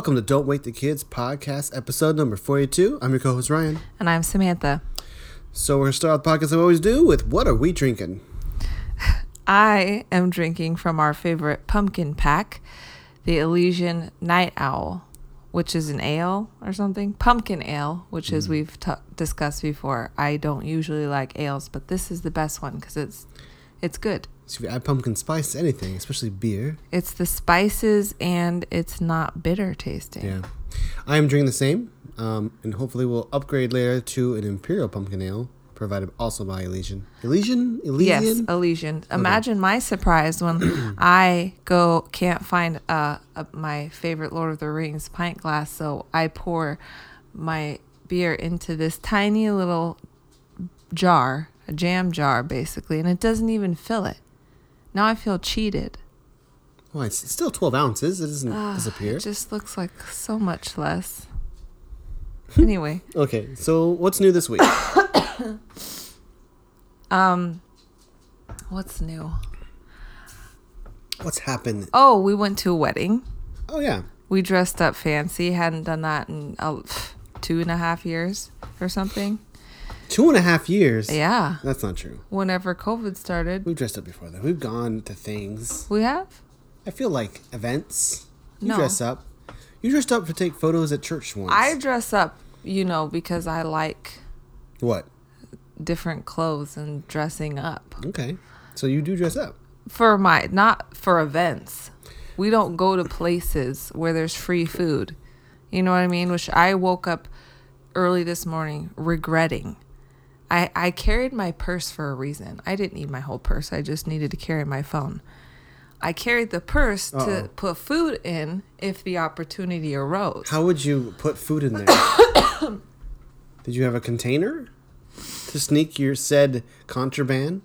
Welcome to Don't Wait the Kids podcast, episode number 42. I'm your co host, Ryan. And I'm Samantha. So, we're going to start out the podcast as we always do with What Are We Drinking? I am drinking from our favorite pumpkin pack, the Elysian Night Owl, which is an ale or something. Pumpkin ale, which, as mm. we've t- discussed before, I don't usually like ales, but this is the best one because it's it's good. So, if you add pumpkin spice to anything, especially beer, It's the spices and it's not bitter tasting. yeah. I am drinking the same, um, and hopefully we'll upgrade later to an Imperial Pumpkin Ale, provided also by Elysian. Elysian? Yes, Elysian? Elysian. Imagine my surprise when I go can't find uh, uh my favorite Lord of the Rings pint glass, so I pour my beer into this tiny little jar, a jam jar basically, and it doesn't even fill it. Now I feel cheated. Well, it's still 12 ounces. It doesn't Ah, disappear. It just looks like so much less. anyway, Okay, so what's new this week? um, what's new? What's happened? Oh, we went to a wedding. Oh, yeah. We dressed up fancy. Hadn't done that in uh, two and a half years or something. Two and a half years. Yeah. That's not true. Whenever COVID started, We've dressed up before that. We've gone to things. we have. I feel like events. You No. dress up. You dressed up to take photos at church once. I dress up, you know, because I like what? different clothes and dressing up Okay. So you do dress up. for my not for events. We don't go to places where there's free food. You know what I mean? Which I woke up early this morning regretting. I, I carried my purse for a reason. I didn't need my whole purse. I just needed to carry my phone. I carried the purse Uh-oh. to put food in if the opportunity arose. How would you put food in there? Did you have a container to sneak your said contraband?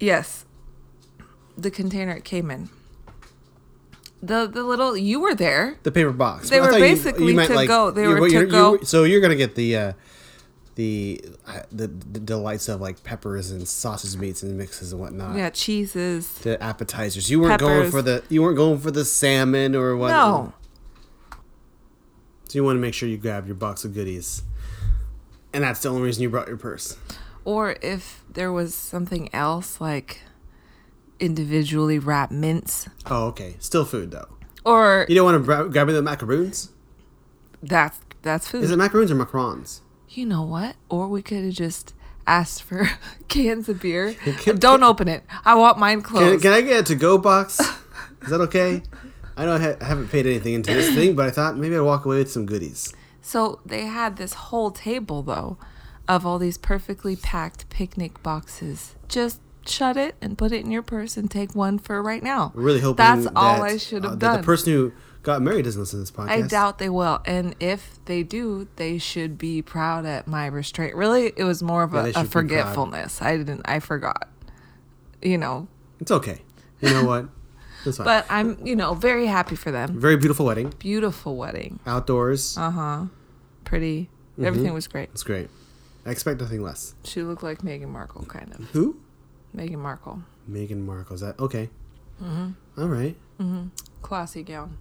Yes. The container it came in. The the little you were there. The paper box. They were thought you- basically to go- they you- were to you're- go- you're- so you're gonna get the uh, the, uh, the the delights of like peppers and sausage meats and mixes and whatnot. Yeah, cheeses. The appetizers. You weren't going for the you weren't going for the salmon or what. No. So you want to make sure you grab your box of goodies. And that's the only reason you brought your purse. Or if there was something else like individually wrapped mints. Oh, okay. Still food though. Or You don't want to grab the macaroons? that's that's food. Is it macaroons or macarons? you know what? Or we could have just asked for cans of beer. Can- Don't open it. I want mine Can, closed. can I get a to-go box? Is that okay? I know I, ha- I haven't paid anything into this thing, but I thought maybe I'd walk away with some goodies. So they had this whole table though of all these perfectly packed picnic boxes. Just shut it and put it in your purse and take one for right now. We're really hoping That's that, all I should uh, have that done. The person who got married doesn't listen to this podcast. I doubt they will. And if they do, they should be proud at my restraint. Really, it was more of Yeah, a, a should be proud. forgetfulness. I didn't I forgot. You know. It's okay. You know what? But I'm, you know, very happy for them. Very beautiful wedding. Beautiful wedding. Outdoors. Uh huh. Pretty. Mm-hmm. Everything was great. It's great. I expect nothing less. She looked like Meghan Markle, kind of. Who? Meghan Markle. Meghan Markle. Is that okay? Mm-hmm. All right. Classy gown.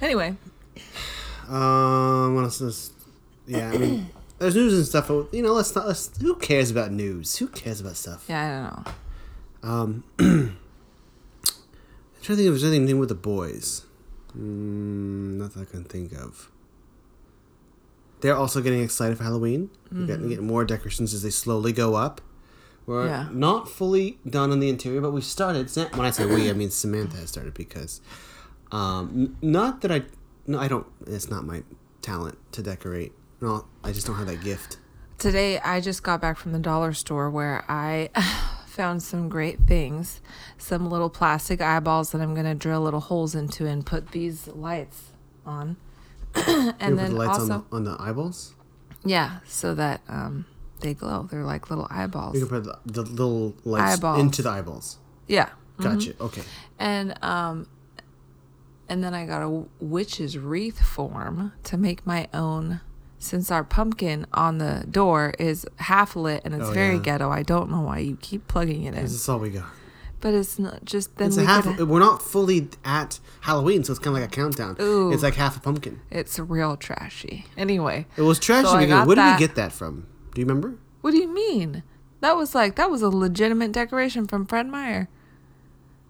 Anyway, Um, what else is? Yeah, I mean, there's news and stuff. but, You know, let's not. Let's. Who cares about news? Who cares about stuff? yeah, I don't know. Um, I'm trying to think if there's anything new with the boys. Mm, not that I can think of. They're also getting excited for Halloween. We're getting, getting more decorations as they slowly go up. We're Yeah. not fully done on the interior, but we've started. When I say we, I mean Samantha has started because, um, n- not that I, no, I don't. It's not my talent to decorate. No, I just don't have that gift. Today, I just got back from the dollar store where I found some great things. Some little plastic eyeballs that I'm going to drill little holes into and put these lights on. And put then the lights also, on the on the eyeballs. yeah, so that um, they glow. They're like little eyeballs. You can put the, the little lights Eyeballs. into the eyeballs. Yeah. Gotcha. Okay. And um and then I got a witch's wreath form to make my own since our pumpkin on the door is half lit and it's Oh, very yeah. ghetto. I don't know why you keep plugging it in. This is all we got. But it's not just then It's we a half. could- We're not fully at Halloween, so it's kind of like a countdown. Ooh. It's like half a pumpkin. it's real trashy. Anyway, It was trashy. So to I begin got with. Where did we get that from? Do you remember? what do you mean? That was like that was a legitimate decoration from Fred Meyer.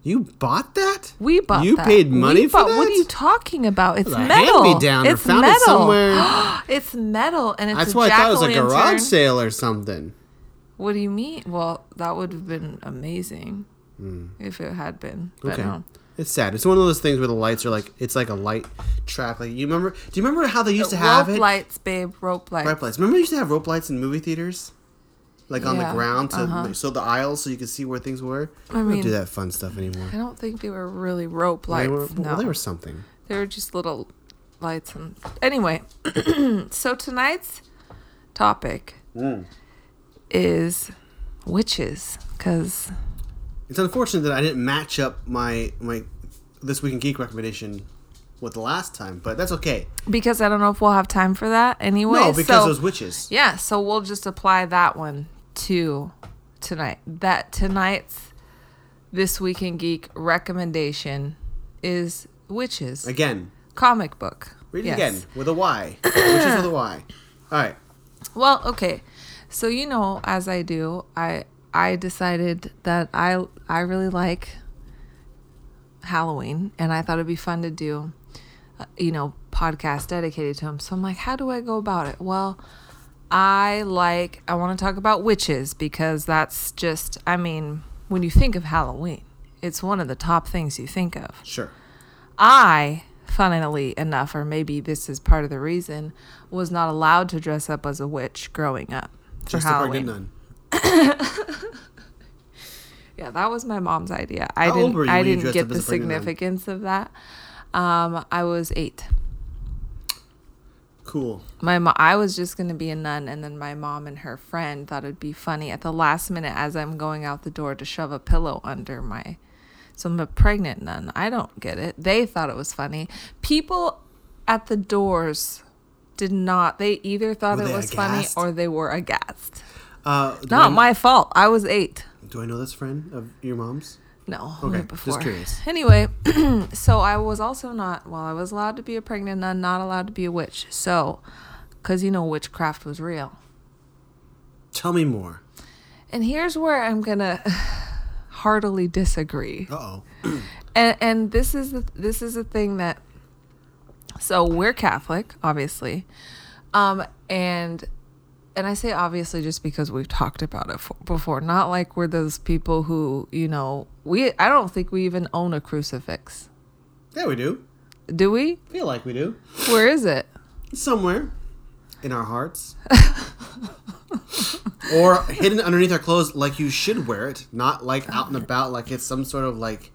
You bought that? We bought that. You that. paid money We for bought- What are you talking about? It's metal. hand-me-down It's found it metal. somewhere. it's metal, and it's That's why I thought it was a garage sale or something. What do you mean? Well, that would have been amazing hmm. if it had been. But. Okay. no. It's sad. It's one of those things where the lights are like it's like a light track. Like you remember? Do you remember how they used to have rope it? lights, babe. Rope lights. Rope lights. Remember they used to have rope lights in movie theaters, like on the Yeah, ground to uh-huh. so the aisles so you could see where things were. I we don't mean- do that fun stuff anymore. I don't think they were really rope They lights. were, no, well, they were something. They were just little lights and anyway. so tonight's topic Mm. is witches cuz It's unfortunate that I didn't match up my my this week in geek recommendation with the last time, but that's okay. because I don't know if we'll have time for that anyway. no, because so, those witches. Yeah, so we'll just apply that one to tonight. That tonight's this week in geek recommendation is witches Again, comic book. read it Yes. again with a Y. witches with a Y. All right. Well, okay. So you know, as I do, I I decided that I I really like Halloween, and I thought it'd be fun to do, uh, you know, podcast dedicated to him. So I'm like, how do I go about it? Well, I like I want to talk about witches because that's just I mean, when you think of Halloween, it's one of the top things you think of. Sure. I, funnily enough, or maybe this is part of the reason, was not allowed to dress up as a witch growing up for Just a Halloween. Yeah, that was my mom's idea. I How didn't. I didn't get the significance of that. Um, I was eight. Cool. My mo- I was just gonna be a nun, and then my mom and her friend thought it'd be funny at the last minute as I'm going out the door to shove a pillow under my. So I'm a pregnant nun. I don't get it. They thought it was funny. People at the doors did not. They either thought Were it was funny or they were aghast. Uh, Not I, my fault. I was eight. Do I know this friend of your mom's? No, Okay, way just curious. Anyway, so I was also not, well, I was allowed to be a pregnant nun, not allowed to be a witch. So, because you know, witchcraft was real. Tell me more. And here's where I'm going to heartily disagree. Uh oh. And, and this is the, this is the thing that, so we're Catholic, obviously. Um, and and I say obviously just because we've talked about it for, before, not like we're those people who, you know, we I don't think we even own a crucifix. Yeah, we do. Do we? Feel like we do. Where is it? Somewhere in our hearts. or hidden underneath our clothes like you should wear it, not like out and about like it's some sort of like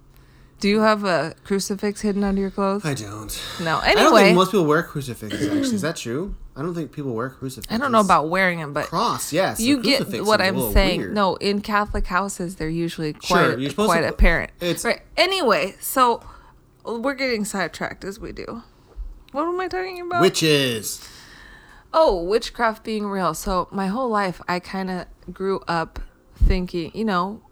Do you have a crucifix hidden under your clothes? I don't. No. Anyway, I don't think most people wear crucifixes actually. Is that true? I don't think people wear crucifixes. I don't know about wearing them, but cross, yes. you get what what is a I'm saying. weird. No, in Catholic houses, they're usually Sure, quite you're supposed quite to- apparent. it's- right. Anyway, so we're getting sidetracked as we do. What am I talking about? Witches. Oh, witchcraft being real. So my whole life, I kind of grew up thinking, you know,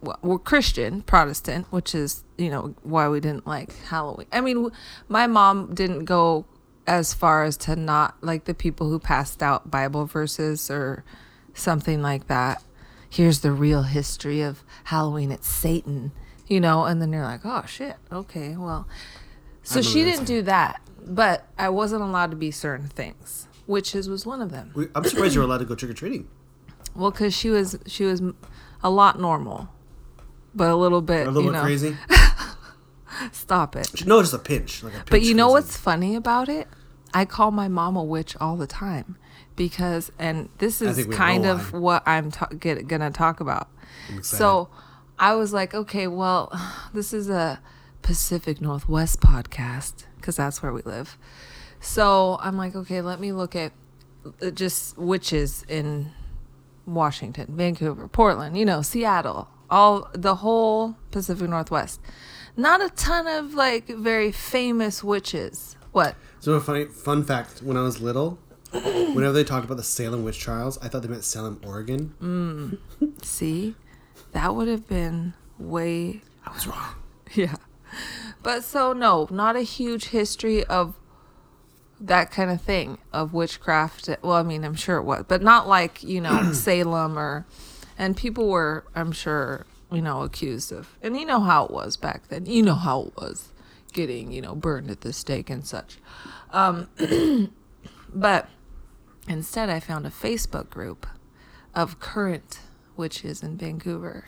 we're Christian, Protestant, which is, you know, why we didn't like Halloween. I mean, my mom didn't go as far as to not like the people who passed out Bible verses or something like that. Here's the real history of Halloween. It's Satan, you know, and then you're like, oh shit, okay, well. So she didn't do that, but I wasn't allowed to be certain things. Witches was one of them. I'm surprised you were allowed to go trick or treating. Well, because she was she was a lot normal, but a little bit A little you know. crazy. Stop it. No, just a pinch. Like a pinch But you know crazy. what's funny about it? I call my mom a witch all the time because, and this is kind of why. what I'm ta- get, gonna talk about. So I was like, okay, well, this is a Pacific Northwest podcast because that's where we live. So I'm like, okay, let me look at uh, just witches in Washington, Vancouver, Portland, you know, Seattle, all the whole Pacific Northwest. Not a ton of like very famous witches. What? So a funny fun fact: when I was little, whenever they talked about the Salem witch trials, I thought they meant Salem, Oregon. Mm. See, that would have been way I was wrong. Yeah. But so no, not a huge history of that kind of thing of witchcraft. Well, I mean, I'm sure it was, but not like, you know, Salem or and people were, I'm sure, you know, accused of. And you know how it was back then. You know how it was getting, you know, burned at the stake and such. Um but instead I found a Facebook group of current witches in Vancouver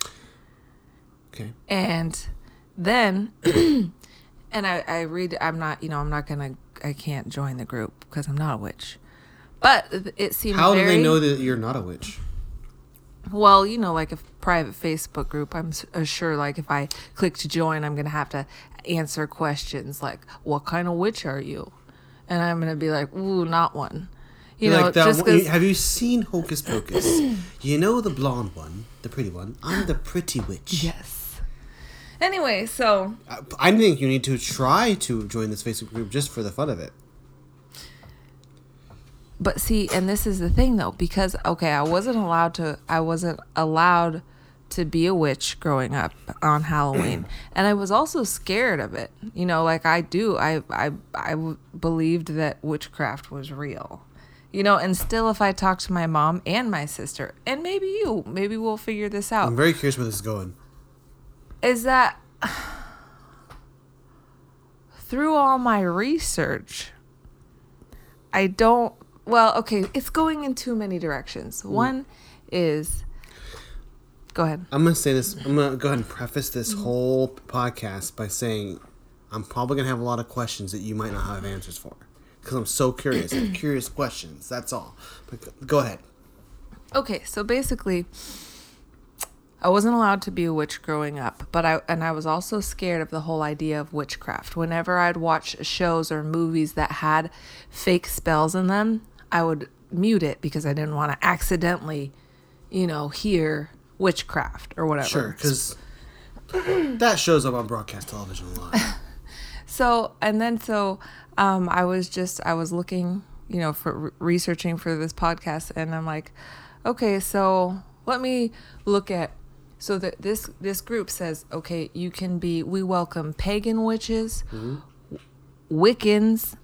Okay. and then and I, I read i'm not you know i'm not gonna i can't join the group because i'm not a witch but it seemed How very do they know that you're not a witch? Well you know like a private facebook group i'm uh, sure like if i click to join i'm gonna have to answer questions like what kind of witch are you and i'm gonna be like ooh not one you You're know like that just one- have you seen Hocus Pocus? you know the blonde one, the pretty one. I'm the pretty witch. yes anyway so I, I think you need to try to join this Facebook group just for the fun of it. But see, and this is the thing though, because okay, I wasn't allowed to I wasn't allowed to be a witch growing up on Halloween. and I was also scared of it. You know, like I do. I I I w- believed that witchcraft was real. You know, and still if I talk to my mom and my sister, and maybe you, maybe we'll figure this out. I'm very curious where this is going. Is that through all my research, I don't. Well, okay, it's going in too many directions. Mm. One is. Go ahead. I'm gonna say this. I'm gonna go ahead and preface this mm. whole podcast by saying I'm probably gonna have a lot of questions that you might not have answers for because I'm so curious. I have curious questions. That's all. But go- go ahead. Okay, so basically, I wasn't allowed to be a witch growing up, but I and I was also scared of the whole idea of witchcraft. Whenever I'd watch shows or movies that had fake spells in them, I would mute it because I didn't want to accidentally, you know, hear witchcraft or whatever. Sure, because that shows up on broadcast television a lot. So and then so um, I was just I was looking, you know, for re- researching for this podcast, and I'm like, okay, so let me look at. So that this this group says, okay, you can be. We welcome pagan witches, Wiccans,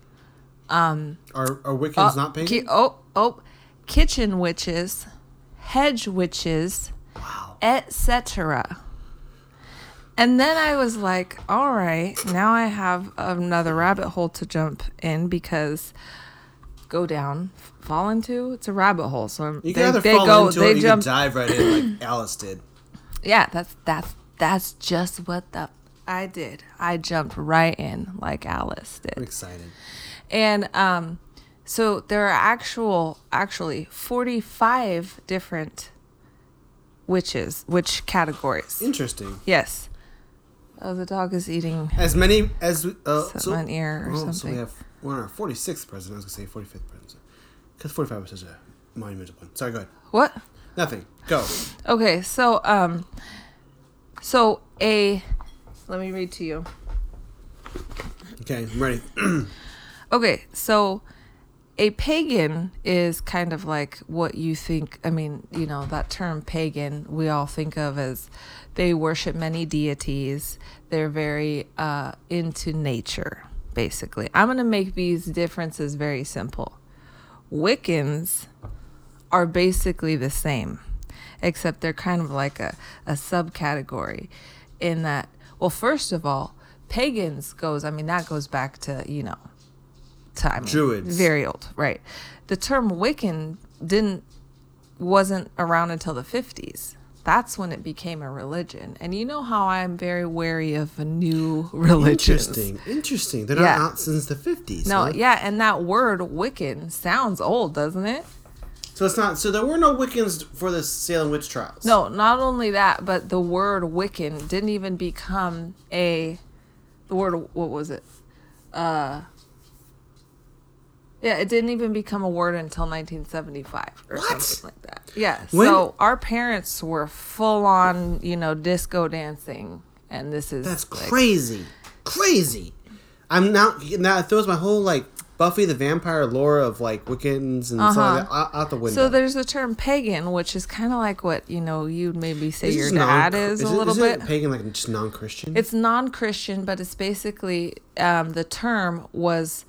Are are Wiccans uh, not pagan? ki- oh oh, kitchen witches, hedge witches, wow. etc. And then I was like, all right, now I have another rabbit hole to jump in because go down, fall into, it's a rabbit hole. So I'm, You they, either they fall go, into they it, jump. dive right in like Alice did. Yeah, that's that's that's just what the I did. I jumped right in like Alice I'm did. excited. And um so there are actual actually 45 different witches, witch categories. Interesting. Yes. Oh, the dog is eating As many as uh, Something so, ear or oh, So we have we're on our 46th president. I was gonna say 45th president because 45 was such a monumental one. Sorry, go ahead. what? Nothing. Go. Okay, so um so a let me read to you. Okay, I'm ready. Okay, so a pagan is kind of like what you think, I mean, you know, that term pagan we all think of as they worship many deities. They're very uh into nature, basically. I'm going to make these differences very simple. Wiccans are basically the same, except they're kind of like a, a subcategory in that, well, first of all, pagans goes, I mean, that goes back to, you know, time. Druids. Very old, right. The term Wiccan didn't, wasn't around until the 50s. That's when it became a religion. And you know how I'm very wary of a new religions. Interesting. Interesting. They're Yeah. not out since the 50s. No, huh? yeah, and that word Wiccan sounds old, doesn't it? So it's not. So there were no Wiccans for the Salem witch trials. No, not only that, but the word Wiccan didn't even become a the word what was it? Uh yeah, it didn't even become a word until 1975 or What? something like that. Yeah. When- So our parents were full on, you know, disco dancing, and this is That's like- crazy. Crazy. I'm now. Now it throws my whole like Buffy the vampire lore of like Wiccans and stuff like that out, the window. Uh-huh. So there's the term pagan, which is kind of like what you know you'd maybe say Is your dad non- is, a it- little isn't it bit. pagan, like just non-Christian. It's non-Christian, but it's basically um, the term was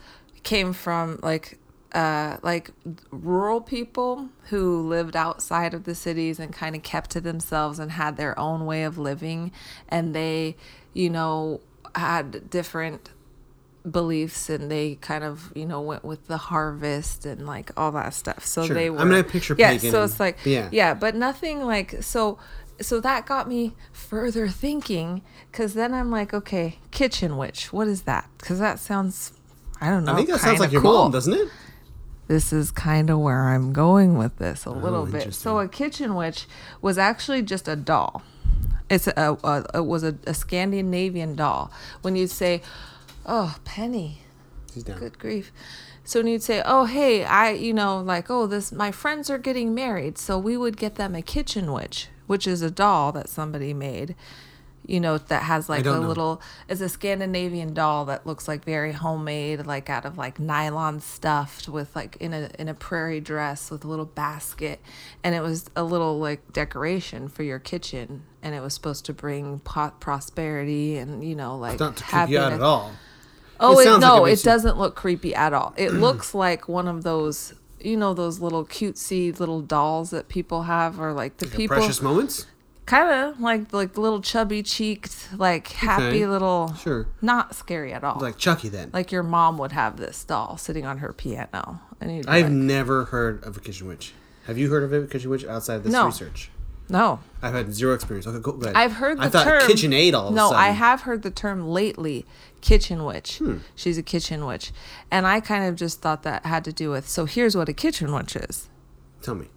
came from like uh, like rural people who lived outside of the cities and kind of kept to themselves and had their own way of living, and they, you know, had different beliefs and they kind of you know went with the harvest and like all that stuff so Sure. they were mean, I picture yeah pagan so it's like yeah. yeah but nothing like so so that got me further thinking because then i'm like okay kitchen witch what is that because that sounds i don't know I think that sounds like your cool. mom, doesn't it? this is kind of where i'm going with this a oh, little bit. So a kitchen witch was actually just a doll. It's a, a it was a, a scandinavian doll. When you say oh penny good grief. So when you'd say oh hey i you know like oh this my friends are getting married. So we would get them a kitchen witch which is a doll that somebody made you know that has like a know. little it's a scandinavian doll that looks like very homemade like out of like nylon stuffed with like in a in a prairie dress with a little basket and it was a little like decoration for your kitchen and it was supposed to bring pot prosperity and you know like Not to creep you out at all. Oh, It it sounds like no, it it doesn't look creepy at all. It looks like one of those, you know, those little cutesy little dolls that people have, or like the Like people, precious moments. Kind of like like little chubby cheeked, like happy Okay. little, Sure. not scary at all. Like, Chucky then. Like your mom would have this doll sitting on her piano, and I've like, never heard of a kitchen witch. Have you heard of a kitchen witch outside of this No. research? no, I've had zero experience. Okay, go go ahead. I've heard the I thought term kitchen aid all of no, a sudden. Hmm. I have heard the term lately, kitchen witch. She's a kitchen witch, and I kind of just thought that had to do with. So here's what a kitchen witch is. Tell me.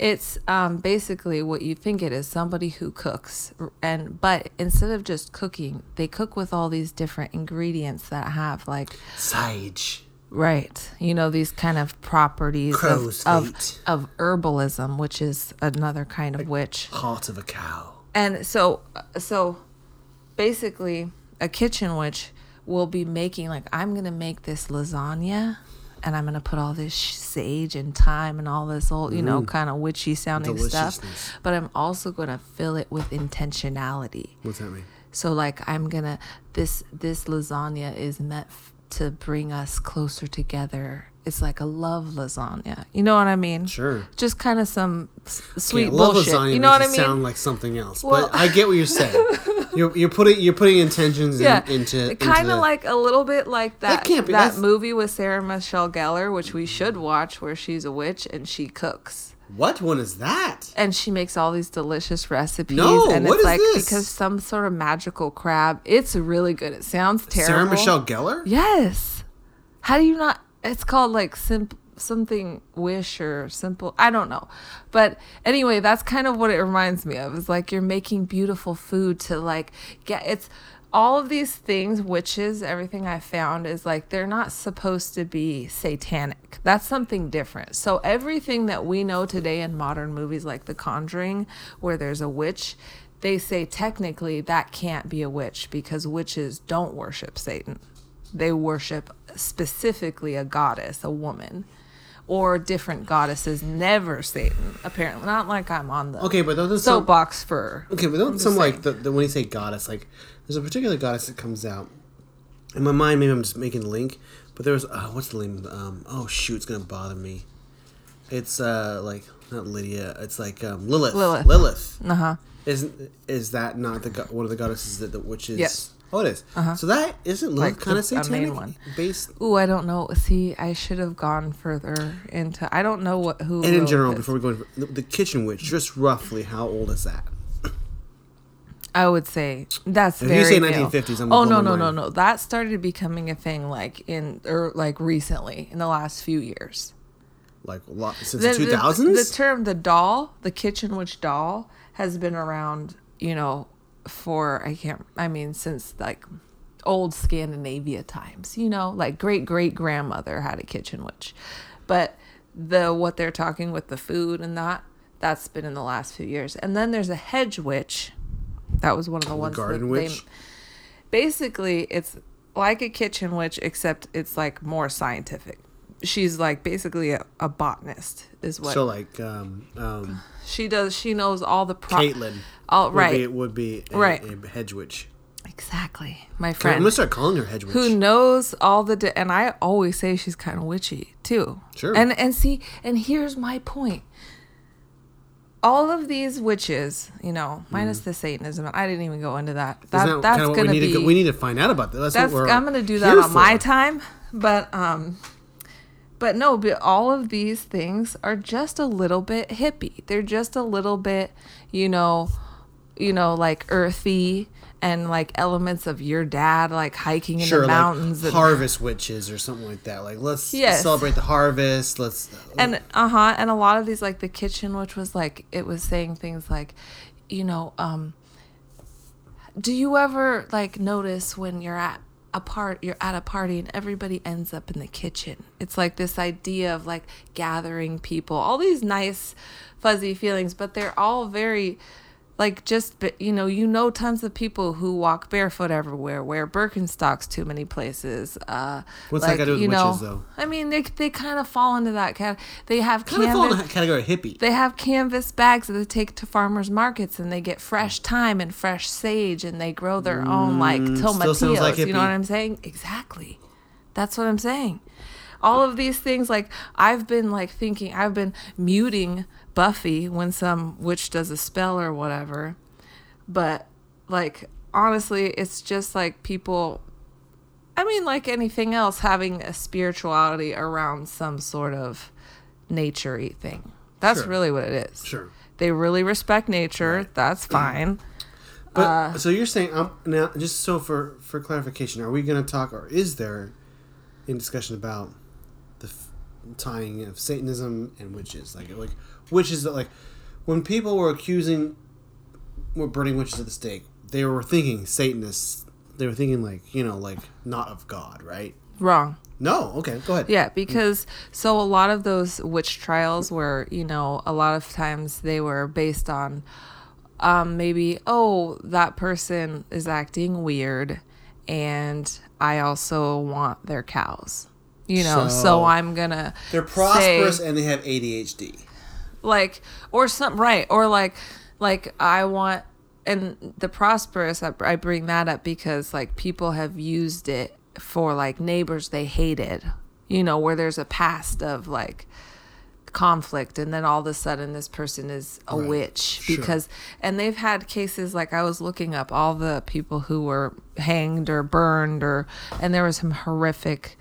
It's um, basically what you think it is somebody who cooks and but instead of just cooking they cook with all these different ingredients that have like Sage. right you know these kind of properties of, Crow's of, feet. of herbalism which is another kind of witch Heart of a cow. and so so basically a kitchen witch will be making like i'm gonna make this lasagna and i'm gonna put all this sage and thyme and all this old you know mm. kind of witchy sounding stuff. But i'm also gonna fill it with intentionality. What's that mean? so like i'm gonna this this lasagna is meant to bring us closer together it's like a love lasagna. You know what i mean? Sure. just kind of some s- sweet bullshit. lasagna you know what i mean? Sound like something else, Well- but I get what you're saying. you're, you're putting you're putting intentions yeah, into into kind of like a little bit like that That can't be- that that's- movie with Sarah Michelle Gellar, which we should watch, where she's a witch and she cooks what one is that? and she makes all these delicious recipes. No, and what it's is like this? because some sort of magical crab. It's really good. It sounds terrible. Sarah Michelle Gellar. Yes. How do you not? It's called like simp something wish or simple. I don't know, but anyway, that's kind of what it reminds me of. It's like you're making beautiful food to like get. It's all of these things, witches, everything I found is like they're not supposed to be satanic. That's something different. So everything that we know today in modern movies like The Conjuring, where there's a witch. They say technically that can't be a witch because witches don't worship Satan they worship specifically a goddess, a woman, or different goddesses, never Satan, apparently. Not like I'm on the Okay, but those some soapbox for. okay, but don't some like the, the when you say goddess, like there's a particular goddess that comes out. In my mind, maybe I'm just making a link, but there was uh, what's the name? Um, oh shoot, it's gonna bother me. It's uh like not Lydia. It's like um, Lilith. Lilith. Lilith. Uh huh. Isn't is that not the go- one of the goddesses that the witches? Yes. Oh, it is. Uh-huh. So that isn't Lilith Like kind of the- a main satanic one. based. Ooh, I don't know. See, I should have gone further into. I don't know what who. And in general, is. before we go into the kitchen witch, just roughly, how old is that? I would say that's If you say 1950s, I'm oh no no no no! That started becoming a thing like in or like recently in the last few years. Like lot since the, the two the- The, term the doll, the kitchen witch doll, has been around, you know, for I can't. I mean, since like old Scandinavia times. You know, like great great grandmother had a kitchen witch, but the what they're talking with the food and that that's been in the last few years. And then there's a hedge witch. That was one of the ones garden that witch? they basically it's like a kitchen witch, except it's like more scientific. She's like basically a, a botanist, is what So like um, um, she does. She knows all the pro- Caitlin. all would right, Be, would be a, Right. a hedge witch. exactly, my I'm friend. gonna start calling her hedge witch. who knows all the di- and I always say she's kind of witchy too. Sure. And and see, and here's my point. All of these witches, you know, minus the Satanism, I didn't even go into that. Isn't That that that's gonna we need be. to go, we need to find out about that. That's, that's I'm gonna do that on my time. But um, but no, but all of these things are just a little bit hippie. They're just a little bit, you know, you know, like earthy and like elements of your dad, like hiking in Sure, the like mountains. and, harvest witches or something like that. Like let's Yes. celebrate the harvest. Let's and uh-huh and a lot of these like the kitchen which was like it was saying things like you know um do you ever like notice when you're at a part you're at a party and everybody ends up in the kitchen it's like this idea of like gathering people all these nice fuzzy feelings but they're all very like just you know you know tons of people who walk barefoot everywhere wear birkenstocks too many places uh What's that got to do with know, witches, though? i mean they, they kind of fall into that cat they have kind of fall in canvas category of hippie. they have canvas bags that they take to farmers markets and they get fresh thyme and fresh sage and they grow their own like Mm, tomatillos. like you know what I'm saying? Exactly. That's what I'm saying. All of these things, like I've been like thinking, I've been muting Buffy when some witch does a spell or whatever. But like honestly, it's just like people I mean, like anything else, having a spirituality around some sort of nature thing. That's Sure. really what it is. Sure. They really respect nature. That's fine. But Uh, so you're saying um, now, just so for for clarification, are we going to talk, or is there, in discussion about the f- tying of Satanism and witches, like like witches that like when people were accusing, were burning witches at the stake, they were thinking Satanists. They were thinking like you know like not of God, right? Wrong. No, okay, go ahead. Yeah, because so a lot of those witch trials were, you know, a lot of times they were based on um, maybe, oh, that person is acting weird and I also want their cows. You know, so, So- I'm gonna They're prosperous say- and they have ADHD. Like or some right or like like i want and the prosperous I, I bring that up because like people have used it for like neighbors they hated you know where there's a past of like conflict and then all of a sudden this person is a Right. witch Sure. because and they've had cases like i was looking up all the people who were hanged or burned or and there was some horrific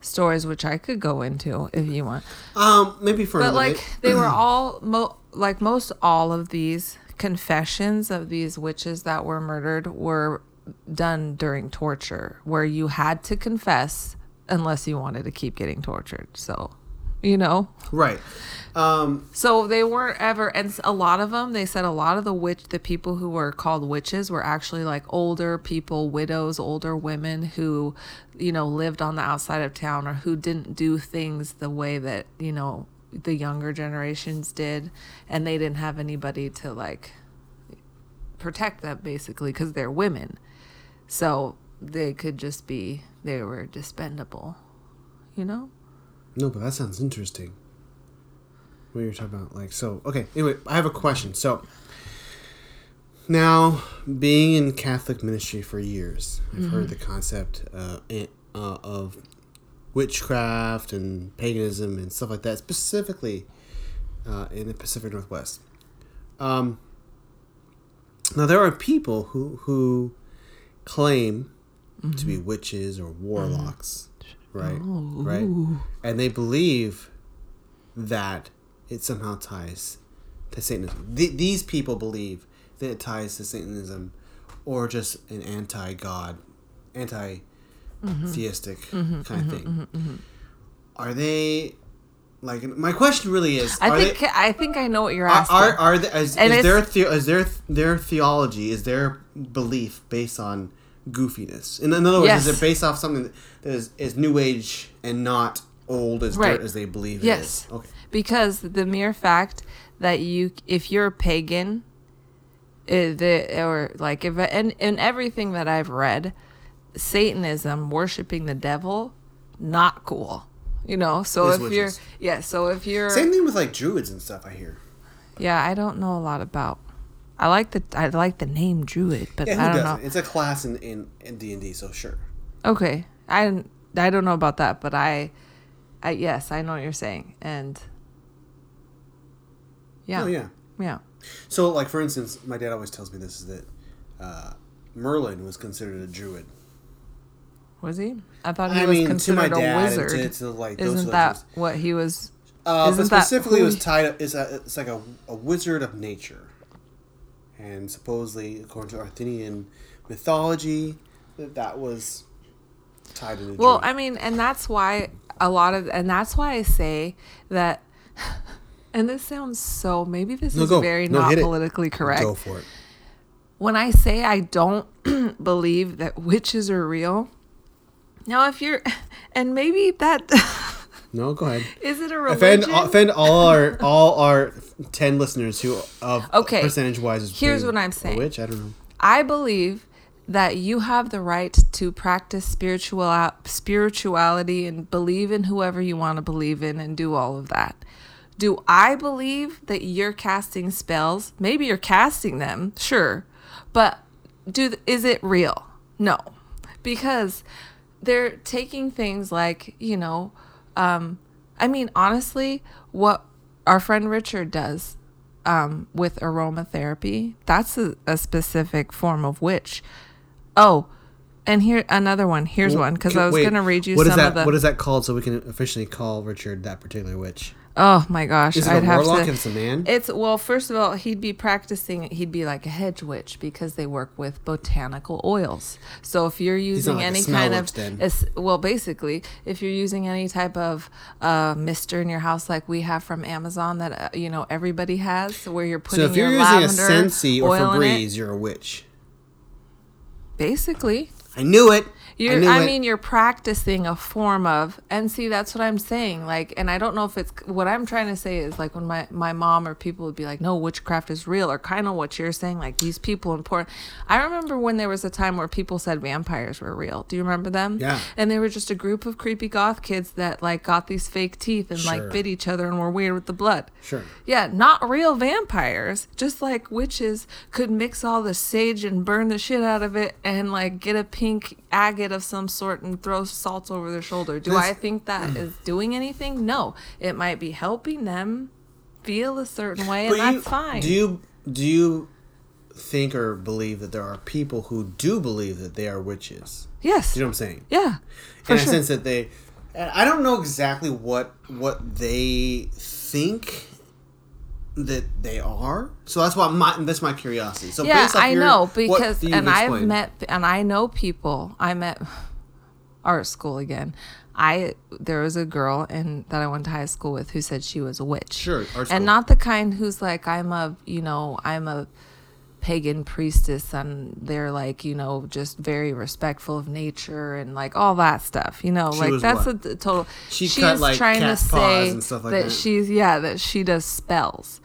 stories which i could go into if you want. Um, maybe for but like they were all mo- like most all of these confessions of these witches that were murdered were done during torture where you had to confess unless you wanted to keep getting tortured. So you know? Right. Um, so they weren't ever and a lot of them they said a lot of the witch the people who were called witches were actually like older people widows older women who you know lived on the outside of town or who didn't do things the way that you know the younger generations did. And they didn't have anybody to like protect them basically because they're women. So they could just be they were dispendable you know No, but that sounds interesting. What you're talking about, like, so okay. Anyway, I have a question. So now, being in Catholic ministry for years, I've heard the concept uh, uh, of witchcraft and paganism and stuff like that, specifically uh, in the Pacific Northwest. Um, now, there are people who who claim to be witches or warlocks, right? Oh, right, and they believe that it somehow ties to Satanism. Th- these people believe that it ties to Satanism, or just an anti-God, anti-theistic mm-hmm. Mm-hmm. kind of mm-hmm. thing. Are they like? My question really is: i think they, i think i know what you're asking are, are they, is, is their the, is their their theology is their belief based on goofiness? In, in other words, Yes. is it based off something that is, is new age and not old as Right. dirt as they believe Yes. it is? Okay. because the mere fact that you if you're a pagan uh, the or like if and in everything that i've read Satanism, worshiping the devil, not cool. You know, so if you're yeah, so if you're Same thing with like druids and stuff. I hear. yeah, I don't know a lot about. I like the I like the name druid, but Yeah, I don't doesn't? know. It's a class in in in D and D, so sure. Okay, I I don't know about that, but I, I yes, I know what you're saying, and yeah, Oh yeah. yeah. So like for instance, my dad always tells me this is that uh, Merlin was considered a druid. Was he? I thought he I was mean, to my considered a wizard. to, to like those Isn't that what he was? Uh, but specifically, it was tied up. It's, a, it's like a, a wizard of nature, and supposedly, according to Arthurian mythology, that that was tied into. Well, druid. I mean, and that's why a lot of, and that's why I say that. And this sounds so. Maybe this No, is go. very No, not hit it. politically correct. go for it. when I say I don't believe that witches are real, now if you're, and maybe that No, go ahead. is it a Offend, religion? offend all our all our ten listeners who of Okay, percentage wise is here's what I'm saying. Which I don't know. I believe that you have the right to practice spiritual spirituality and believe in whoever you want to believe in and do all of that. Do I believe that you're casting spells? Maybe you're casting them, sure. But do is it real? No. Because they're taking things like, you know, um I mean honestly, what our friend Richard does um, with aromatherapy. That's a, a specific form of witch. Oh, and here another one. Here's one because I was gonna read you what some is that, of the. What is that called so we can officially call Richard that particular witch? Oh my gosh, Is it I'd a have warlock to. and it's a man? It's well, first of all, he'd be practicing. He'd be like a hedge witch because they work with botanical oils. So if you're using like any kind of, well, basically, if you're using any type of uh, mister in your house, like we have from Amazon, that uh, you know everybody has, where you're So putting if you're your using a lavender Scentsy or oil in it, Febreze, you're a witch. basically, I knew it. You're, knew I, it. mean, you're practicing a form of, and see, that's what I'm saying. Like, and I don't know if it's what I'm trying to say is like when my my mom or people would be like, "No, witchcraft is real," or kind of what you're saying, like these people in important. I remember when there was a time where people said vampires were real. Do you remember them? Yeah. And they were just a group of creepy goth kids that like got these fake teeth and Sure. like bit each other and were weird with the blood. Sure. Yeah, not real vampires. Just like witches could mix all the sage and burn the shit out of it and like get a pink agate of some sort and throw salt over their shoulder. Do I think that is doing anything? No. It might be helping them feel a certain way and that's you- fine. Do you do you think or believe that there are people who do believe that they are witches? yes. Do you know what I'm saying? yeah. In sure. a sense that they, I don't know exactly what what they think that they are. So that's why my that's my curiosity. So yeah, I your- know because and I've met and I know people. I met art school again. I there was a girl and that I went to high school with who said she was a witch. Sure, and not the kind who's like I'm a you know I'm a pagan priestess and they're like you know just very respectful of nature and like all that stuff you know She like that's what? a, total She she's cut, like, trying to say and stuff like that, that. she's yeah that she does spells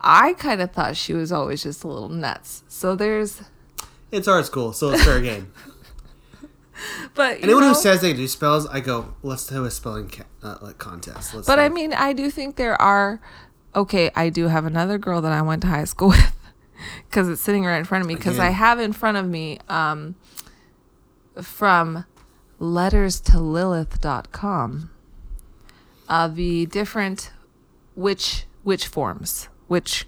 i kind of thought she was always just a little nuts so there's It's art school, so it's fair game. but Anyone know, who says they do spells, I go, let's do a spelling ca- uh, like contest. Let's But I mean, I do think there are. Okay, I do have another girl that I went to high school with because it's sitting right in front of me. Because I have in front of me um, from letters to Lilith.com uh, the different witch witch forms, witch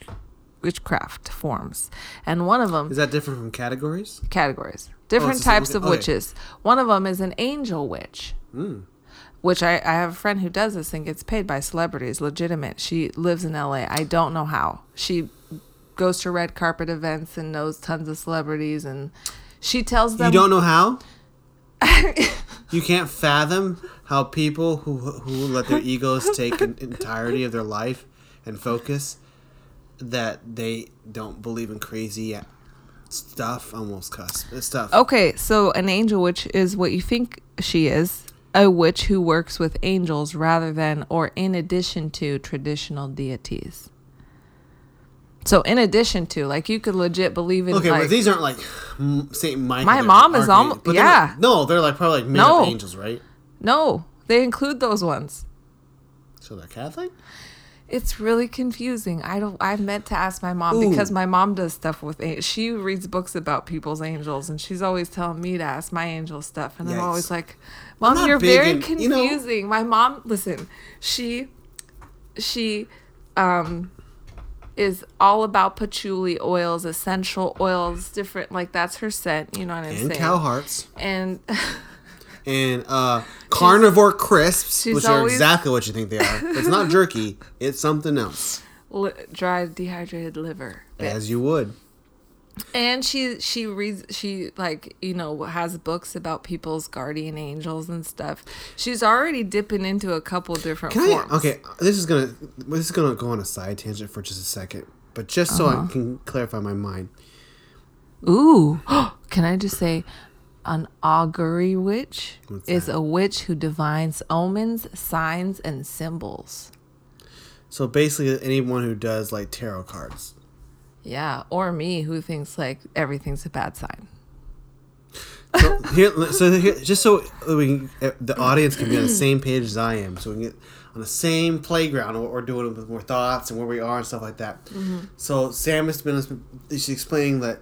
witchcraft forms, and one of them is that different from categories? categories, different it's- types of okay. witches. One of them is an angel witch, Hmm. which I, I have a friend who does this and gets paid by celebrities, legitimate. She lives in LA. I don't know how. She goes to red carpet events and knows tons of celebrities, and she tells them You don't know how? you can't fathom how people who who let their egos take an entirety of their life and focus that they don't believe in crazy stuff almost cuss uh, stuff Okay, so an angel witch is what you think she is a witch who works with angels rather than or in addition to traditional deities. So in addition to like you could legit believe in Okay, like but these aren't like Saint Michael. My mom is archangel- almo- but they're yeah. no, they're like probably like made No. up angels, right? no, they include those ones. So they're Catholic. It's really confusing. I don't. I've meant to ask my mom Ooh. because my mom does stuff with. She reads books about people's angels, and she's always telling me to ask my angel stuff. And I'm always like, "Mom, you're very in- you know- confusing." my mom, listen, she, she, um, is all about patchouli oils, essential oils, different. Like that's her scent. You know what I'm And saying? cow hearts And and uh, carnivore crisps, she's which are exactly what you think they are. It's not jerky; it's something else, li- dried dehydrated liver. as you would. And she she reads she like you know has books about people's guardian angels and stuff she's already dipping into a couple different Can forms I? Okay, this is gonna this is gonna go on a side tangent for just a second, but just so Uh-huh. I can clarify my mind. ooh can i just say an augury witch What's is that? a witch who divines omens signs and symbols So basically, anyone who does like tarot cards. Yeah or me who thinks like everything's a bad sign So here, so here, just so we can, uh, the audience can be on the same page as I am, so we can get on the same playground what we're doing with more thoughts and where we are and stuff like that. Mm-hmm. So Sam has been she's explaining that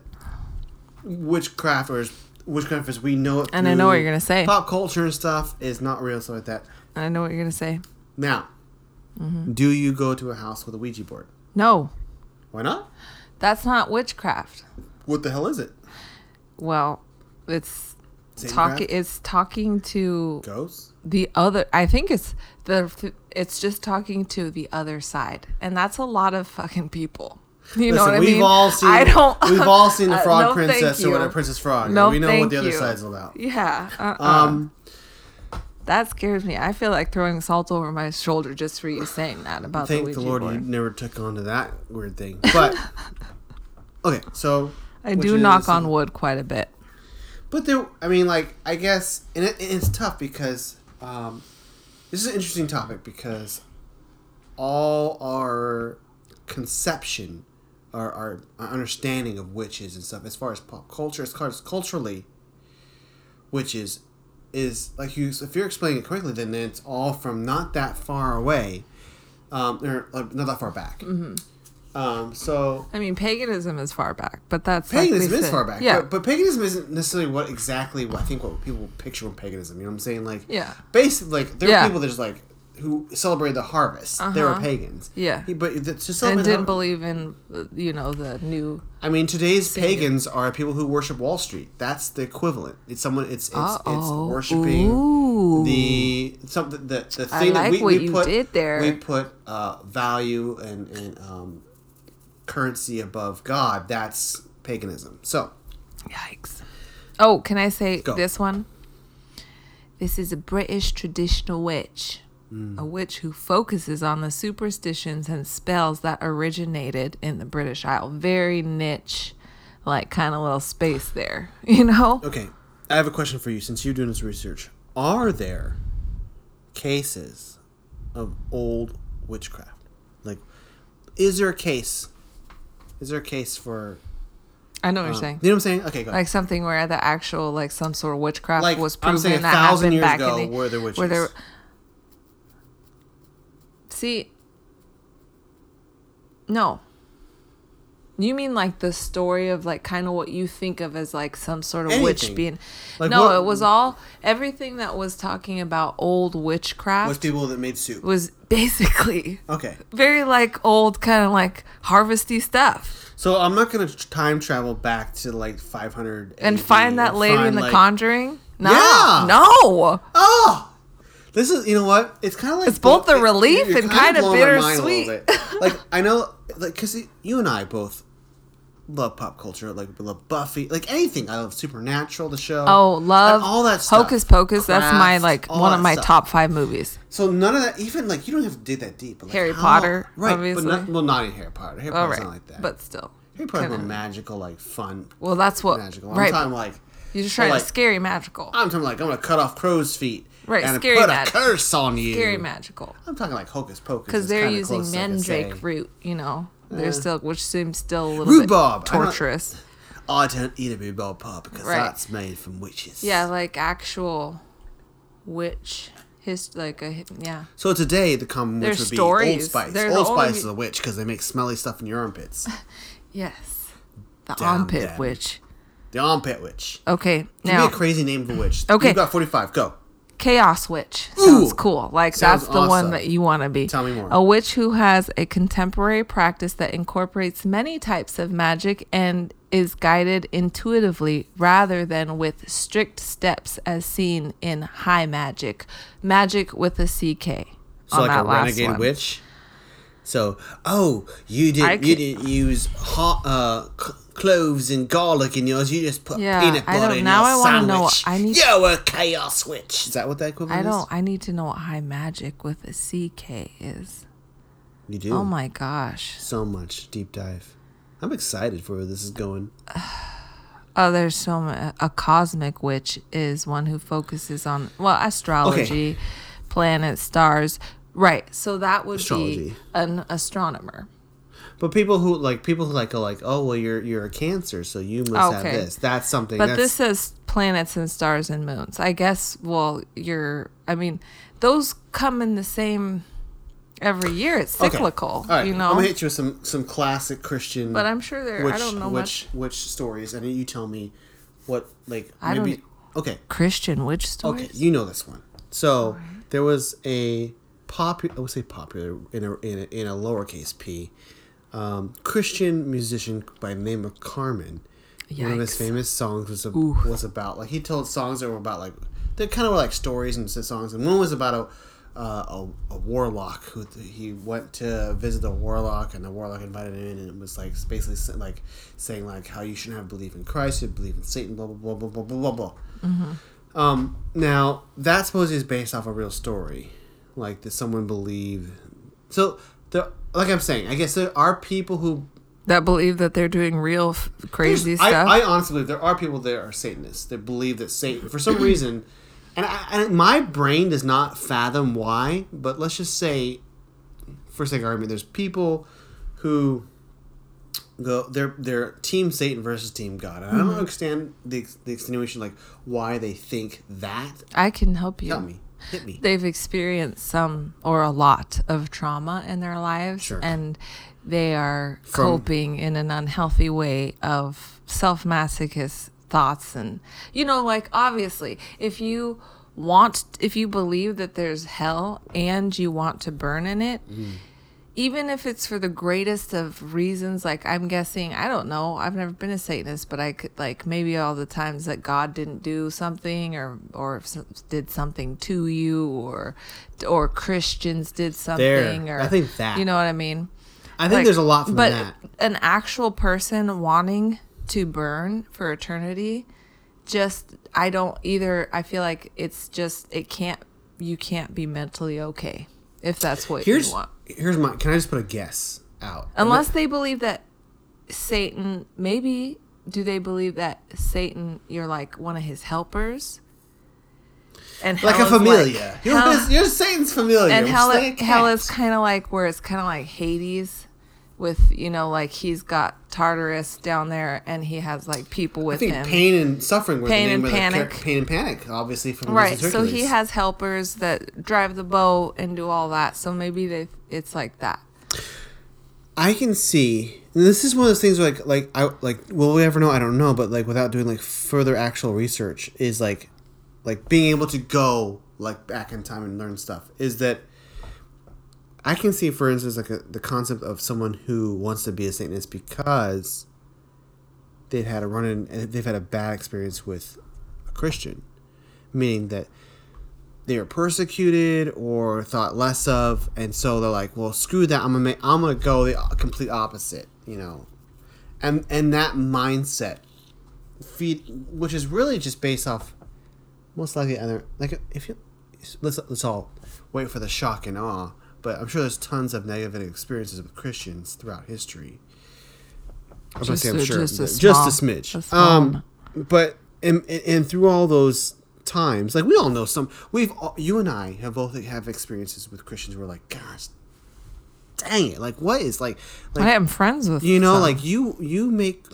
witchcraft or witchcraft as we know it, And I know what you're gonna say. Pop culture and stuff is not real, stuff like that. i know what you're gonna say Now, Mm-hmm. do you go to a house with a Ouija board? no Why not? That's not witchcraft What the hell is it? well it's talking it's talking to Ghosts? the other i think it's the it's just talking to the other side and that's a lot of fucking people you know what i we've mean all seen. i don't We've all seen the Uh, Frog no, Princess or whatever, Princess Frog. no we know what the other you. side's about. yeah uh-uh. Um, that scares me i feel like throwing salt over my shoulder just for you saying that about thank the the Lord board. you never took on to that weird thing. But okay, so i do knock on wood quite a bit But there, I mean, like I guess, and it, it's tough because um, this is an interesting topic because all our conception, our, our our understanding of witches and stuff, as far as pop culture, as far as culturally, witches is like you. If you're explaining it correctly, then it's all from not that far away, um, or not that far back. Mm-hmm. Um, so i mean paganism is far back but that's like paganism is far back. yeah But, but paganism isn't necessarily what exactly what I think what people picture from paganism. You know what I'm saying? Like, Yeah. basically, like there Yeah. are people that just like who celebrate the harvest. They were Uh-huh. pagans. Yeah. He- but it's just and celebrate didn't har- believe in you know the new I mean, today's pagans are people who worship Wall Street. That's the equivalent. It's someone. It's it's, it's worshiping Ooh. the something the the thing that we, what we you put did there. we put uh, value and and um, currency above God. That's paganism. So Yikes. Oh, can I say Go. this one? This is a British traditional witch. Hmm. A witch who focuses on the superstitions and spells that originated in the British Isle. Very niche, like kind of little space there, you know? Okay, I have a question for you. Since you're doing this research, are there cases of old witchcraft? Like, is there a case? Is there a case for? I know what um, you're saying. You know what I'm saying? Okay, go ahead. Like something where the actual, like some sort of witchcraft Like, was proven that thousand happened years back ago, in the, were there witches? Where there, see, no. You mean like the story of like kind of what you think of as like some sort of witch being? Like no, what- it was all everything that was talking about old witchcraft With people that made soup. was basically Okay, very like old kind of like harvesty stuff so I'm not gonna time travel back to like 500 and find that lady in the like- Conjuring. No, Yeah. no. Oh, this is you know what? It's kind of like It's both the relief you're and kinda kinda blowing my mind a little bittersweet. like I know, like because you and I both love pop culture. Like we love Buffy, like anything. I love Supernatural, the show. Oh, love all that stuff. Hocus Pocus. that's my like one of my stuff. top five movies. So none of that. Even like you don't have to dig that deep. Like Harry how- Potter, right? obviously. But not, well, not in Harry Potter. Harry Potter's right, not like that. but still, Harry Potter's more magical, like fun. well, that's what magical. I'm right. talking like You're just trying like- to scary magical, I'm talking like I'm gonna cut off crow's feet. Right, And scary put mag- a curse on you. scary magical, I'm talking like hocus pocus. because they're using close, I could say. mandrake root. You know, There's Eh. still, which seems still a little Rhubarb. bit I don't- torturous. I don't eat a rhubarb pie because Right. that's made from witches. Yeah, like actual witch his like a yeah. So today the common witch There's would be Old stories. Spice. They're the Old only- Spice is a witch because they make smelly stuff in your armpits. Yes, the Damn armpit them. witch. The armpit witch. Okay, Give now me a crazy name of a witch. Okay. You've got 45. Go. Chaos Witch. Sounds Ooh, cool. Like sounds that's the one that you want to be. Tell me more. A witch who has a contemporary practice that incorporates many types of magic and is guided intuitively rather than with strict steps as seen in high magic. Magic with a CK. So like a renegade one. witch. So, oh, you didn't you didn't use hot uh cloves and garlic in yours. You just put Yeah, peanut I butter don't- in now your I wanna know- I need- You're a chaos witch. Is that what that equivalent I don't I need to know what high magic with a CK is. You do. Oh my gosh. So much deep dive. I'm excited for where this is going. Oh, there's so much. A cosmic witch is one who focuses on well astrology, planets, stars. Right. So that would Astrology. be an astronomer. But people who like people who like go like, oh well, you're you're a Cancer, so you must have this. That's something. But that's, this says planets and stars and moons. I guess. Well, you're. I mean, those come in the same every year. It's Okay. cyclical. You know. I'm gonna hit you with some some classic Christian. But I'm sure there. Which, I don't know which much which stories, and you tell me what like I maybe. don't- Okay, Christian witch stories. okay, you know this one. So there was a popular. I would say popular in a in a, in a lowercase p. Um, Christian musician by the name of Carmen. One of his famous songs was a, was about like he told songs that were about like they kind of were like stories and songs, and one was about a uh, a, a warlock who he went to visit a warlock, and the warlock invited him in, and it was like basically like saying like how you shouldn't have belief in Christ, you believe in Satan, blah blah blah blah blah blah blah. Um, now that supposedly is based off a real story, like that someone believed. So there, like I'm saying, I guess there are people who That believe that they're doing real f- crazy stuff. I honestly believe there are people that are Satanists that believe that Satan, for some reason, and, I, and my brain does not fathom why, but let's just say, for sake of argument, there's people who go they're they're Team Satan versus Team God, and I Mm-hmm. don't understand the the extenuation like why they think that. I can help you. Tell me, hit me. they've experienced some or a lot of trauma in their lives Sure. and they are From- coping in an unhealthy way of self-masochist thoughts and you know like obviously if you want if you believe that there's hell and you want to burn in it mm. Even if it's for the greatest of reasons like i'm guessing i don't know i've never been a satanist but i could like maybe all the times that god didn't do something or or did something to you or or christians did something or I think that. you know what i mean I think Like, there's a lot from but that. an actual person wanting to burn for eternity just i don't either i feel like it's just it can't you can't be mentally okay if that's what Here's you want here's my. Can I just put a guess out? Unless they believe that Satan, maybe do they believe that Satan, you're like one of his helpers? And like a hell is familia. you're, hell- you're Satan's familia. and hell, hell is kind of like where it's kind of like Hades, with you know like he's got Tartarus down there and he has like people I with think him. pain and suffering were Pain the name and Panic. char- pain and panic, obviously from Right, so he has helpers that drive the boat and do all that. So maybe they, it's like that. I can see. This is one of those things where like like I like will we ever know? I don't know, but like without doing like further actual research is like like being able to go like back in time and learn stuff is that I can see for instance like a, the concept of someone who wants to be a Satanist because they've had a run in eh, they've had a bad experience with a Christian, meaning that they were persecuted or thought less of, and so they're like, "Well, screw that! I'm gonna make, I'm gonna go the complete opposite," you know, and and that mindset feed, which is really just based off most likely other like if you let's let's all wait for the shock and awe, but I'm sure there's tons of negative experiences with Christians throughout history. I'm not Just saying I'm sure, just a small- just a smidge. a small um, but and, and through all those times, like we all know some, we've all, you and I have both have experiences with Christians. Where like, gosh, dang it! Like, what is like, like I am friends with you know, some. like you you make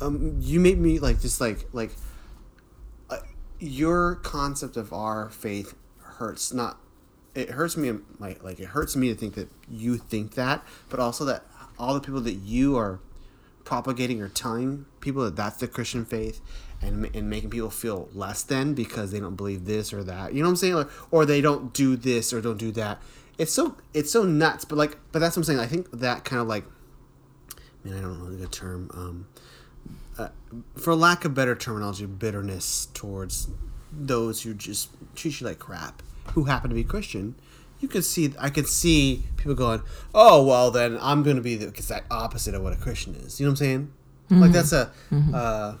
um you make me like just like like uh, your concept of our faith hurts not it hurts me like like it hurts me to think that you think that but also that all the people that you are propagating or telling people that that's the christian faith and, and making people feel less than because they don't believe this or that you know what i'm saying? Like, or they don't do this or don't do that. It's so it's so nuts but like but that's what i'm saying. I think that kind of like I mean I don't know the good term. Um, uh, for lack of better terminology, bitterness towards those who just treat you like crap, who happen to be Christian. You can see, I could see people going, "Oh, well, then I'm going to be the exact opposite of what a Christian is." You know what I'm saying? Like that's a uh,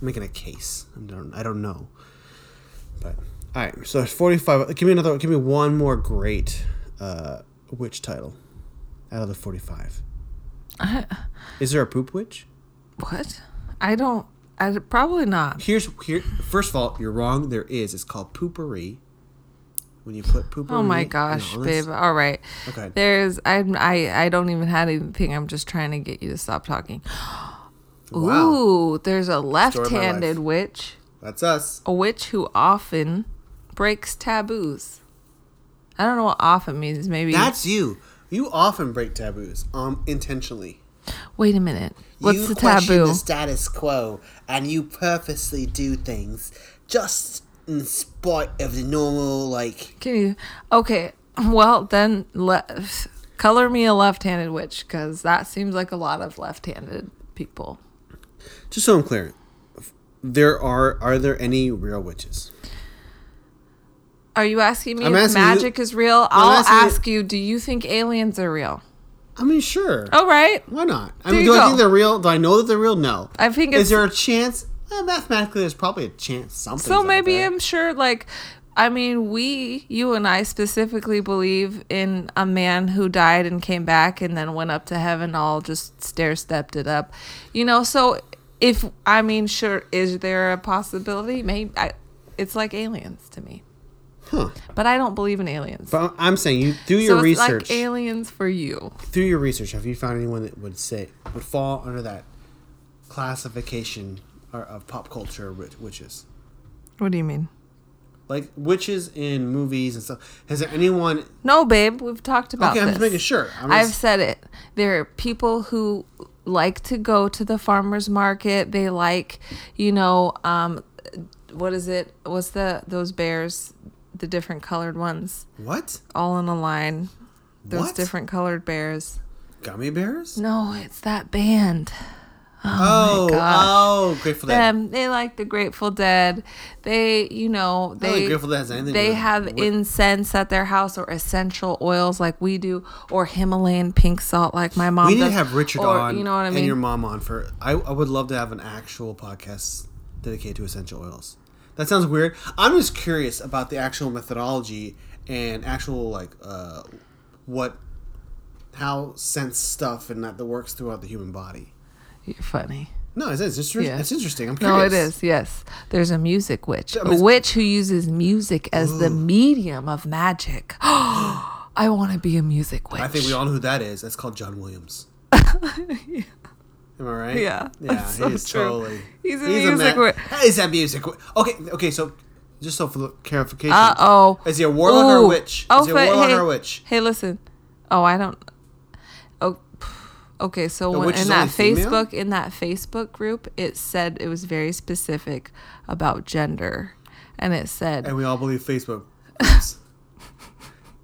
making a case. I don't, I don't know, but all right. So 45. Give me another. Give me one more great uh, witch title out of the 45. Is there a poop witch? what? I don't. I probably not. Here's here. First of all, you're wrong. There is. It's called poopery. When you put poopery. Oh my gosh, no, babe. All right. Okay. There's I'm. I I don't even have anything. I'm just trying to get you to stop talking. Wow. Ooh, there's a left-handed witch, That's us. a witch who often breaks taboos. I don't know what often means. Maybe. That's you. You often break taboos, um, intentionally. Wait a minute. What's you the question the status quo, and you purposely do things just in spite of the normal, like. Can you? Okay. Well, then le- color me a left-handed witch because that seems like a lot of left-handed people. Just so I'm clear, there are are there any real witches? Are you asking me I'm if asking you- magic is real? I'll asking you- ask you, Do you think aliens are real? I mean, sure. All right. Why not? I There mean, do I think they're real? Do I know that they're real? No. I think Is there a chance? Eh, mathematically, there's probably a chance something. so. Maybe I'm sure. Like, I mean, we, you and I specifically believe in a man who died and came back and then went up to heaven. All just stair stepped it up, you know. So, if I mean, sure, is there a possibility? Maybe I, it's like aliens to me. Huh. But I don't believe in aliens. But I'm saying you through so your it's research. like aliens for you. through your research, have you found anyone that would say would fall under that classification or, of pop culture wit- witches? What do you mean? Like witches in movies and stuff. Has there anyone? No, babe, we've talked about Okay, I'm just making sure. I'm I've just- said it. There are people who like to go to the farmers market. They like, you know, um, what is it? What's the those bears? The different colored ones, what all in a line. Those What? different colored bears. gummy bears? No, it's that band. Oh, oh gosh. oh, Grateful Dead. Them, they like the Grateful Dead. They, you know, they Grateful Dead has anything. to do they have with- incense at their house or essential oils like we do, or Himalayan pink salt like my mom We need to have Richard or, on You know what I mean, and your mom on for. I, I would love to have an actual podcast dedicated to essential oils. That sounds weird. I'm just curious about the actual methodology and actual like uh, what how sense stuff and that that works throughout the human body. You're funny. No, it's it's, just, Yeah. it's interesting. I'm curious. No, it is. Yes, there's a music witch, I mean- a witch who uses music as the medium of magic. I want to be a music witch. I think we all know who that is. That's called John Williams. Am I right? Yeah, Yeah, so he's true. totally. He's a music ma- wi- He's a music. Okay, okay. So, just so for clarification, Uh oh. is he a warlock or a Ooh. witch? Oh, is he a warlock hey, or a witch? Hey, listen. Oh, I don't. Oh, okay. So when, in that only female? Facebook in that Facebook group, it said it was very specific about gender, and it said And we all believe Facebook.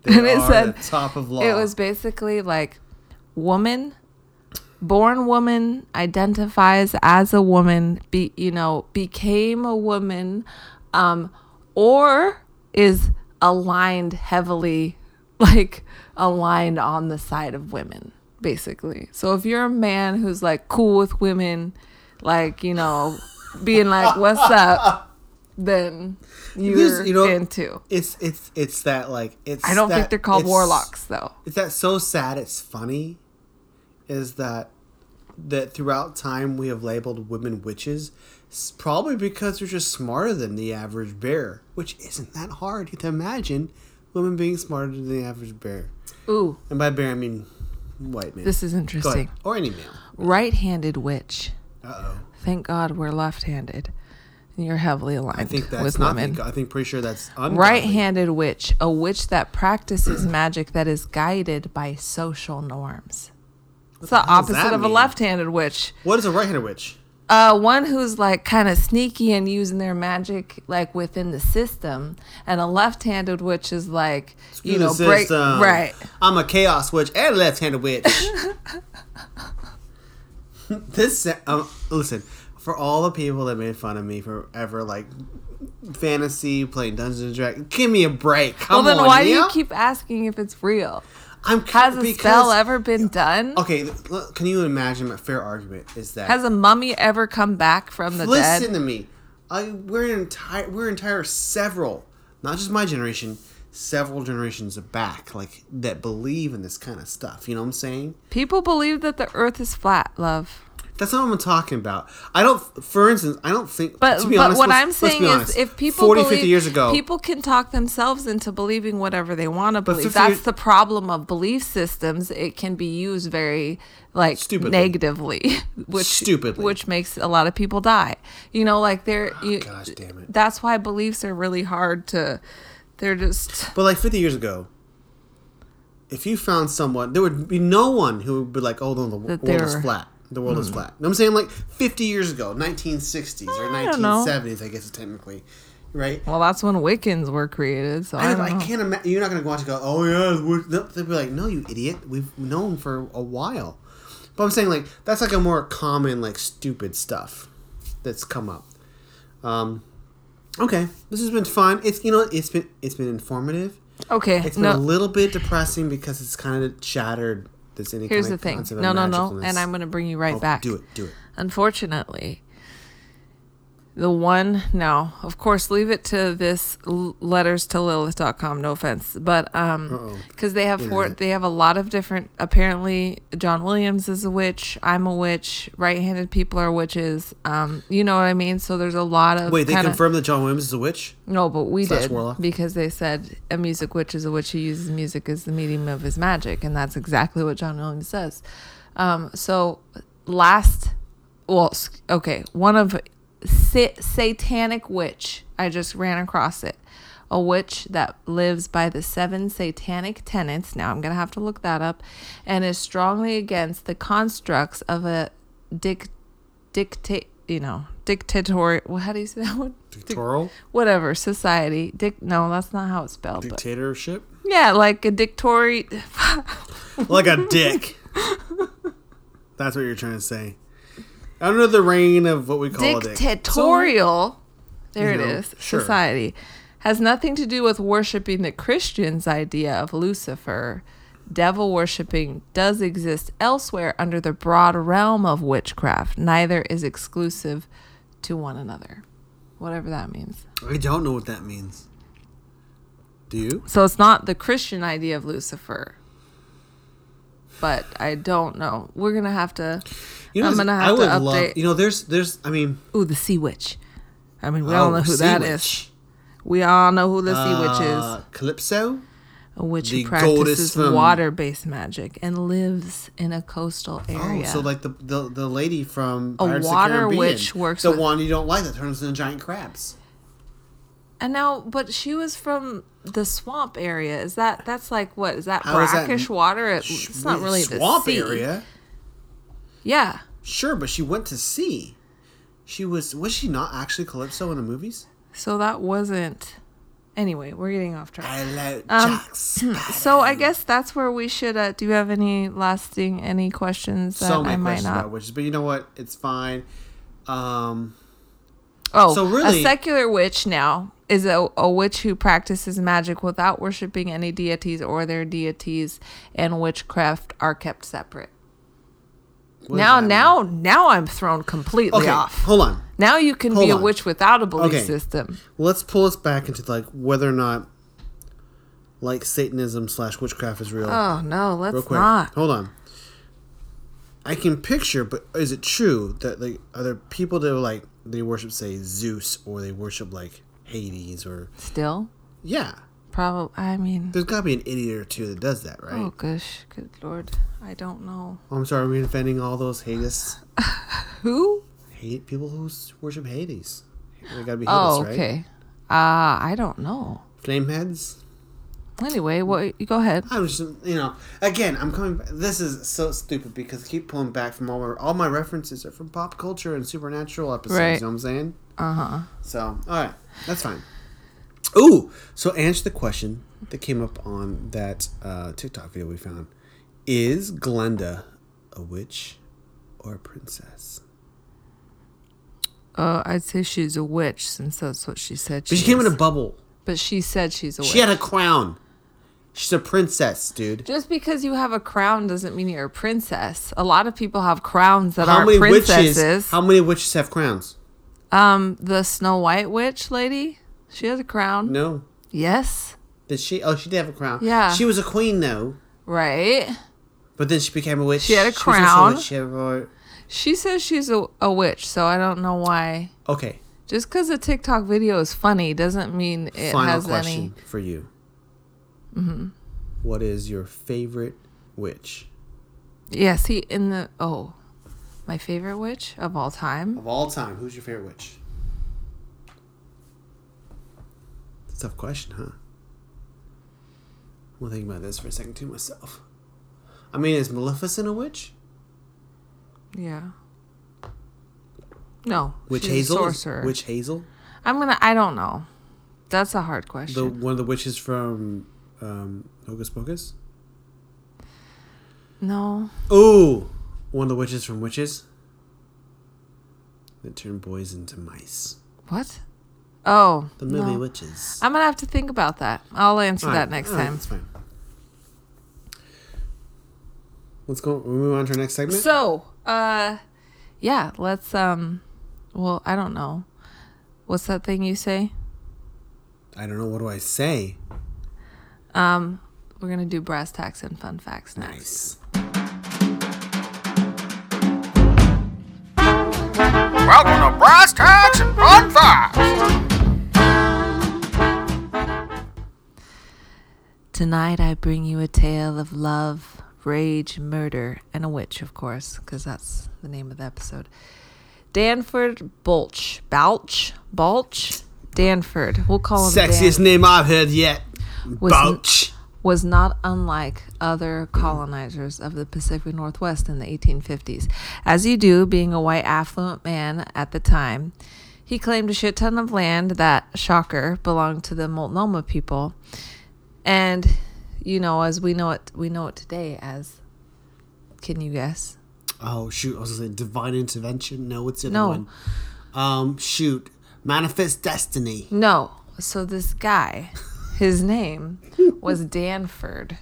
they And it are said- the top of law. it was basically like woman born woman identifies as a woman be you know became a woman um or is aligned heavily like aligned on the side of women basically so if you're a man who's like cool with women like you know being like what's up then you're you know- into It's it's it's that like it's. i don't think they're called warlocks though It's that so sad. It's funny, is that that throughout time we have labeled women witches, probably because they're just smarter than the average bear, which isn't that hard to imagine. women being smarter than the average bear. Ooh, And by bear, I mean white man. this is interesting. Or any male. Right-handed witch. Uh oh. Thank God we're left-handed. And You're heavily aligned I think that's with not. women. I think pretty sure that's ungodly. Right-handed witch, a witch that practices magic that is guided by social norms. It's the the opposite of a left-handed witch. What is a right-handed witch? Uh, one who's like kind of sneaky and using their magic like within the system, and a left-handed witch is like you know break system. right. I'm a chaos witch and a left-handed witch. this um, listen for all the people that made fun of me for ever like fantasy playing Dungeons and Dragons. Give me a break. Come well, then on, why do you keep asking if it's real? I'm Has a because, spell ever been done? Okay, can you imagine a fair argument is that Has a mummy ever come back from the listen dead? Listen to me. I we're entire we're entire several, not just my generation, several generations back, like that believe in this kind of stuff. You know what I'm saying? People believe that the Earth is flat, love. That's not what I'm talking about. I don't, for instance, I don't think. But, to be but honest, what I'm saying is, honest, if people 40, believe, 50 years ago, people can talk themselves into believing whatever they want to believe. That's years- the problem of belief systems. It can be used very like Stupidly. negatively, which Stupidly. which makes a lot of people die. You know, like they're. Oh, you, gosh damn it. That's why beliefs are really hard to. They're just. but like 50 years ago, if you found someone, there would be no one who would be like, "Oh, no, the world is flat." The world is flat. You know I'm saying like 50 years ago, 1960s or I don't know. 1970s, I guess technically, right? Well, that's when Wiccans were created. So I, I, I can't imagine. You're not going to go out and go, oh, yeah. We're, they'll be like, no, you idiot. We've known for a while. But I'm saying, like, that's like a more common, like, stupid stuff that's come up. Um, okay. This has been fun. It's, you know, it's been, it's been informative. Okay, It's been no. a little bit depressing because it's kind of shattered this any Here's the thing. No, no, no. And I'm going to bring you right Oh, back. Do it. Do it. Unfortunately, the one no, of course, leave it to this letters to Lilith.com. No offense, but um, because they have four, they have a lot of different. Apparently, John Williams is a witch. I'm a witch. Right-handed people are witches. Um, you know what I mean. So there's a lot of Wait, they kinda- confirmed that John Williams is a witch? no, but we Slash did warlock? because they said a music witch is a witch who uses music as the medium of his magic, and that's exactly what John Williams says. Um, so last, well, okay, one of satanic witch. I just ran across it. A witch that lives by the seven satanic tenets. Now I'm gonna have to look that up, and is strongly against the constructs of a dic, dictate. You know, dictatorial. Well, how do you say that one? Dictatorial? whatever society dic no that's not how it's spelled but Dictatorship? yeah like a dictatori like a dick. That's what you're trying to say. Under the reign of what we call a dick. dictatorial there you it know, is sure. society has nothing to do with worshiping the christians idea of lucifer devil worshipping does exist elsewhere under the broad realm of witchcraft neither is exclusive to one another whatever that means I don't know what that means. Do you? so it's not the christian idea of lucifer but i don't know we're gonna have to You know, I'm gonna have I to update. love. You know, there's, there's. I mean, Ooh, the sea witch. I mean, we all oh, know who sea that is. witch. We all know who the sea Uh, witch is. Calypso. A witch who practices water-based magic and lives in a coastal area. Oh, so like the the, the lady from A Pirates water witch works The with- one you don't like that turns into giant crabs. And now, but she was from the swamp area. Is that that's like what is that How is that brackish water? It- it's not really the swamp sea. area. Yeah, Sure, but she went to sea. She was was she not actually Calypso in the movies? so that wasn't. Anyway, we're getting off track. Hello, Um, Jack So I guess that's where we should. Uh, do you have any lasting any questions that so I might questions not? about witches, but you know what? It's fine. Um, Oh, So really- a secular witch now is a, a witch who practices magic without worshiping any deities or their deities, and witchcraft are kept separate. does now, mean? now, now I'm thrown completely okay, off. hold on. Now you can Hold be a witch without a belief Okay. system. Let's pull us back into like whether or not like Satanism slash witchcraft is real. Oh no, Real let's quick, not. hold on. I can picture, but is it true that like are there people that are like they worship say Zeus or they worship like Hades or Still, yeah? Probably. I mean, There's got to be an idiot or two that does that, right? oh gosh, good lord, I don't know Oh, I'm sorry, are we offending all those Hades? who. Hate people who worship Hades. They gotta be Hades, Oh, right? okay. Uh, I don't know. Flame heads. Anyway, what? You go ahead. I was, just, you know, again, I'm coming. Back. This is so stupid because I keep pulling back from all my all my references are from pop culture and supernatural episodes. Right. You know what I'm saying? Uh huh. So, all right, that's fine. Ooh, so answer the question that came up on that uh, TikTok video we found: Is Glenda a witch or a princess? Uh, I'd say she's a witch since that's what she said. But she came in a bubble. But she said she's a witch. She had a crown. She's a princess, dude. Just because you have a crown doesn't mean you're a princess. A lot of people have crowns that How aren't many princesses. witches? How many witches have crowns? um, the Snow White witch lady, she has a crown. No. Yes, Did she? Oh, she did have a crown. Yeah. She was a queen, though. right. But then she became a witch. She had a crown. She had a- She says she's a, a witch, so I don't know why. Okay. Just because a TikTok video is funny doesn't mean it Final has question any. for you. Mm-hmm. What is your favorite witch Yeah, see, in the oh, my favorite witch of all time. of all time? Who's your favorite witch? It's a tough question, huh? I'm thinking about this for a second too myself. I mean, is Maleficent a witch? Yeah. No, Witch Hazel? sorcerer. Witch Hazel? I'm gonna. I don't know. That's a hard The question. one of the witches from um, Hocus Pocus? no. Ooh, one of the witches from Witches that turn boys into mice. What? Oh, The movie no. Witches. I'm gonna have to think about that. I'll answer that next all right, time. That's fine. Let's go. We move on to our next segment. So, uh, yeah, let's um, well, I don't know. What's that thing you say? I don't know. What do I say? Um, we're gonna do brass tacks and fun facts next. Nice. Welcome to Brass Tacks and Fun Facts. Tonight I bring you a tale of love, rage, murder, and a witch, of course, because that's the name of the episode. Danford Bulch. Balch? Balch? Danford. We'll call him Sexiest Dan. name I've heard yet. Was Bouch. was not unlike other colonizers of the Pacific Northwest in the 1850s. As you do, being a white affluent man at the time, he claimed a shit ton of land that, shocker, belonged to the Multnomah people. And, you know, as we know it, we know it today as, can you guess? Oh shoot! I was gonna say divine intervention. No, it's the No. one. Um, shoot. Manifest destiny. No. So this guy, his name was Danford.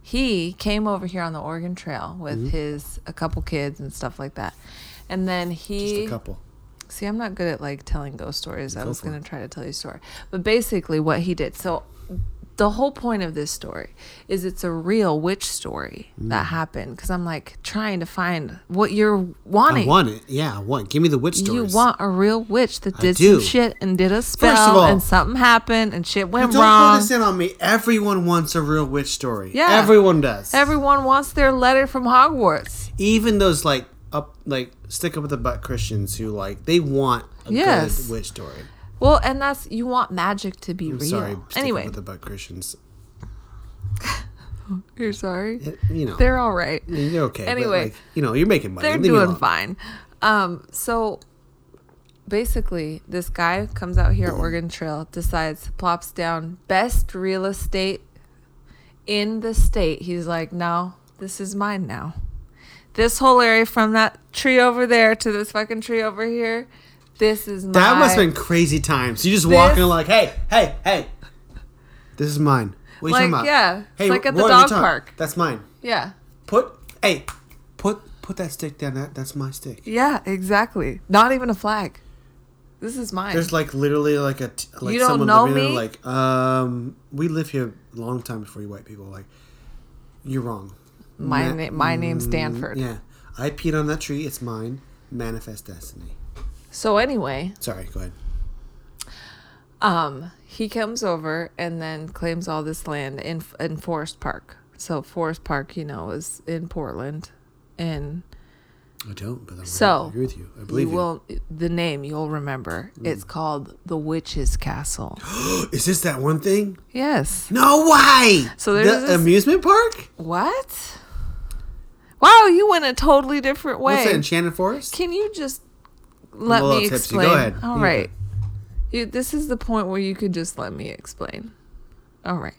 He came over here on the Oregon Trail with mm-hmm. his a couple kids and stuff like that. And then Just he a couple. See, I'm not good at like telling ghost stories. I was going to try to tell you a story. But basically what he did. So the whole point of this story is it's a real witch story Mm. that happened cuz I'm like trying to find what you're wanting. I want it. Yeah, I want. Give me the witch stories. You want a real witch that did some shit and did a spell all- and something happened and shit went Don't wrong. put this in on me. Everyone wants a real witch story. Yeah. Everyone does. Everyone wants their letter from Hogwarts. Even those like up like stick up with the butt Christians who like they want a Yes. good witch story. Well, and that's you want magic to be I'm real. sorry. Anyway, with butt Christians. you're sorry. It- you know, They're all right. you're okay. Anyway. like, you know, you're making money. They're Leave doing fine. Um, so basically, this guy comes out here, at Oregon Trail, decides, plops down best real estate in the state. He's like, no, this is mine now. This whole area from that tree over there to this fucking tree over here, this is my. That must have been crazy times. You just walking like, hey, hey, hey, this is mine. What are you Like, talking about? yeah, it's like at the Roy, dog what you talking- park. That's mine. Yeah. Put, hey, put, put that stick down. That that's my stick. Yeah, exactly. Not even a flag. This is mine. There's like literally like a t- like You don't someone know living there like um we live here a long time before you white people like you're wrong. my Ma- na- my name's Mm, Stanford. Yeah, I peed on that tree. It's mine. Manifest destiny. So anyway, Sorry, go ahead. Um, he comes over and then claims all this land in in Forest Park. So Forest Park, you know, is in Portland, and I don't, but I'm So, I agree with you. I believe you you. will the name you'll remember. It's called the Witch's Castle. Is this that one thing? yes. No way. So there's the this- amusement park. What? Wow, you went a totally different way. What's that? Enchanted Forest. Can you just let me tipsy. Go explain? ahead. All right. You, this is the point where you could just let me explain. All right.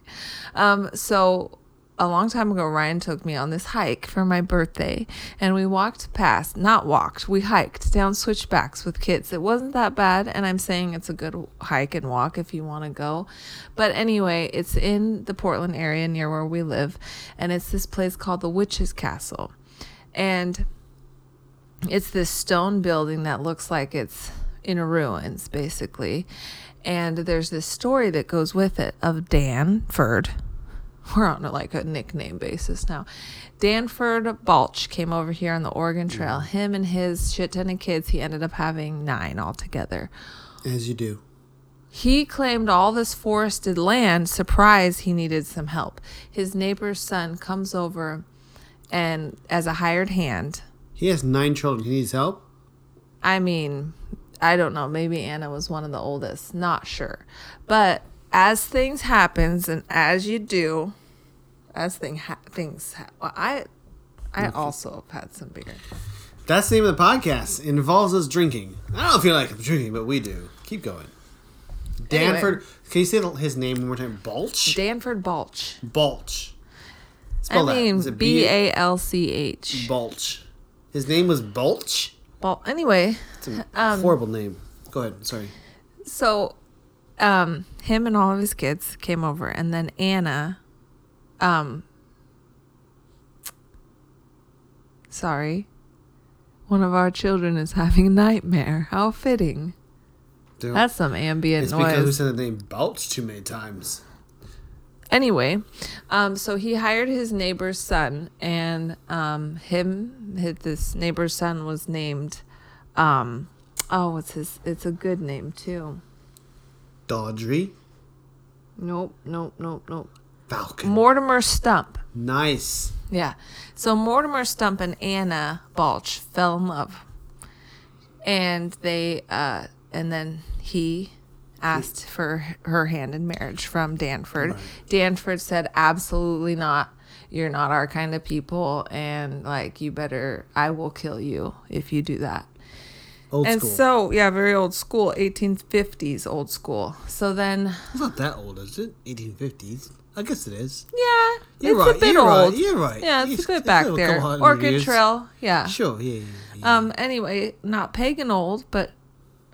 Um, so a long time ago, Ryan took me on this hike for my birthday, and we walked past, not walked, we hiked down switchbacks with kids. It wasn't that bad, and I'm saying it's a good hike and walk if you want to go. But anyway, it's in the Portland area near where we live, and it's this place called the Witch's Castle. And it's this stone building that looks like it's in ruins basically. And there's this story that goes with it of danford we're on like a nickname basis now. Danford balch came over here on the oregon mm. trail. Him and his shit ton of kids he ended up having nine altogether. As you do. he claimed all this forested land surprise he needed some help. His neighbor's son comes over and as a hired hand He has nine children. He needs help. I mean, I don't know. Maybe Anna was one of the oldest. Not sure. But as things happens and as you do, as thing ha- things ha- well, I I mm-hmm. also have had some beer. That's the name of the podcast. It involves us drinking. I don't feel like I'm drinking, but we do. Keep going. Danford. Can you say his name one more time? Balch. Danford Balch. Balch. I Spell that. mean B A L C H. Balch. His name was Balch. Bal- Anyway, It's a Um, horrible name. Go ahead. Sorry. so um him and all of his kids came over and then Anna um sorry one of our children is having a nightmare how fitting Don't- that's some ambient it's because we said the name Balch too many times. Anyway um so he hired his neighbor's son and um him his, this neighbor's son was named um oh what's his it's a good name too Dodry. nope nope nope nope Falcon. mortimer stump nice. Yeah. So Mortimer Stump and Anna Balch fell in love. And they uh and then he asked for her hand in marriage from Danford. Right. Danford said absolutely not. You're not our kind of people and like you better I will kill you if you do that. Old and school. so, yeah, very old school, 1850s old school. So then it's not that old, is it? 1850s. I guess it is. yeah, You're it's right. a bit you're old. Right. You're right. Yeah, it's It's- a bit back a there. Orchid years. Trail, yeah. Sure. Yeah. yeah, yeah. Um. Anyway, not pagan old, but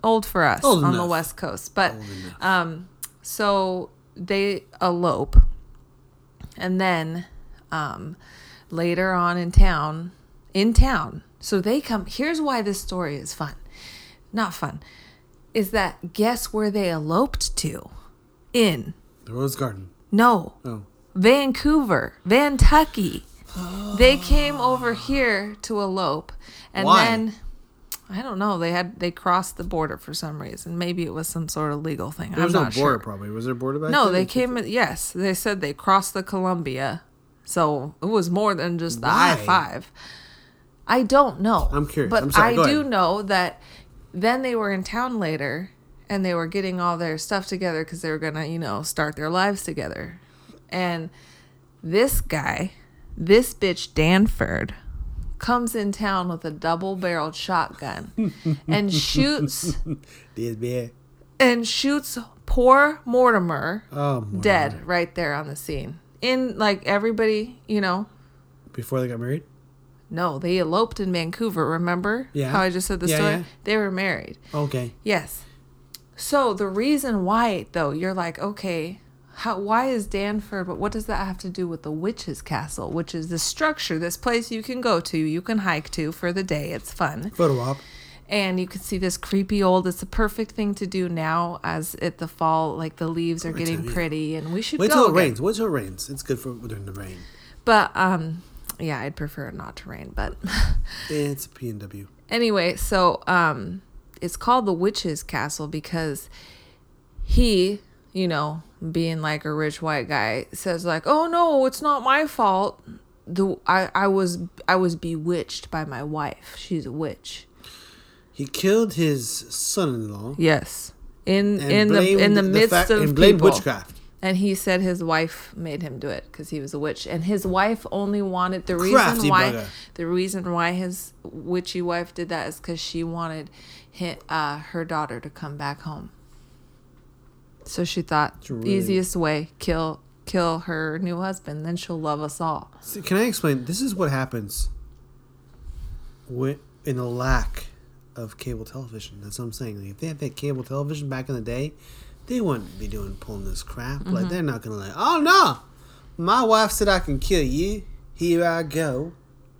old for us Old on the. West Coast. But um, so they elope, and then um, later on in town, in town. So they come. Here's why this story is fun. Not fun. Is that guess where they eloped to? In the Rose Garden. no Oh. Vancouver, Vantucky. They came over here to elope, and Why? then I don't know. They had they crossed the border for some reason. Maybe it was some sort of legal thing. There I'm was no not border, sure. probably. Was there a border back No, they came. Yes, they said they crossed the Columbia, so it was more than just the I five. I don't know. I'm curious. but I'm sorry, I do ahead. know that then they were in town later, and they were getting all their stuff together because they were gonna, you know, start their lives together. And this guy, this bitch Danford, comes in town with a double-barreled shotgun and shoots This and shoots poor Mortimer Oh, Mortimer. dead right there on the scene. In like everybody, you know, Before they got married? no, they eloped in Vancouver. Remember Yeah. how I just said the Yeah, story? yeah. They were married. Okay. Yes. So the reason why, though, you're like, okay, how? Why is Danford? But what does that have to do with the witch's castle, which is the structure, this place you can go to, you can hike to for the day. It's fun Photo op. and you can see this creepy old it's a perfect thing to do now as it the fall like the leaves are getting pretty and we should Wait go till it again. rains. Wait till it rains. It's good for during the rain. but um yeah i'd prefer it not to rain but It's a PNW. anyway so um it's called the witch's castle because he, you know, being like a rich white guy, says like, "Oh no, it's not my fault. The I I was I was bewitched by my wife. She's a witch." He killed his son-in-law Yes. In in the in the midst fact- of and blamed people. witchcraft. And he said his wife made him do it because he was a witch, and his wife only wanted the reason Crafty why bugger. the reason why his witchy wife did that is because she wanted hi uh, her daughter to come back home. So she thought really- easiest way kill kill her new husband, then she'll love us all. See, can I explain? This is what happens when, in the lack of cable television. That's what I'm saying. Like, if they had that cable television back in the day, they wouldn't be doing pulling this crap. Mm-hmm. Like they're not gonna like, oh no, my wife said I can kill you. Here I go.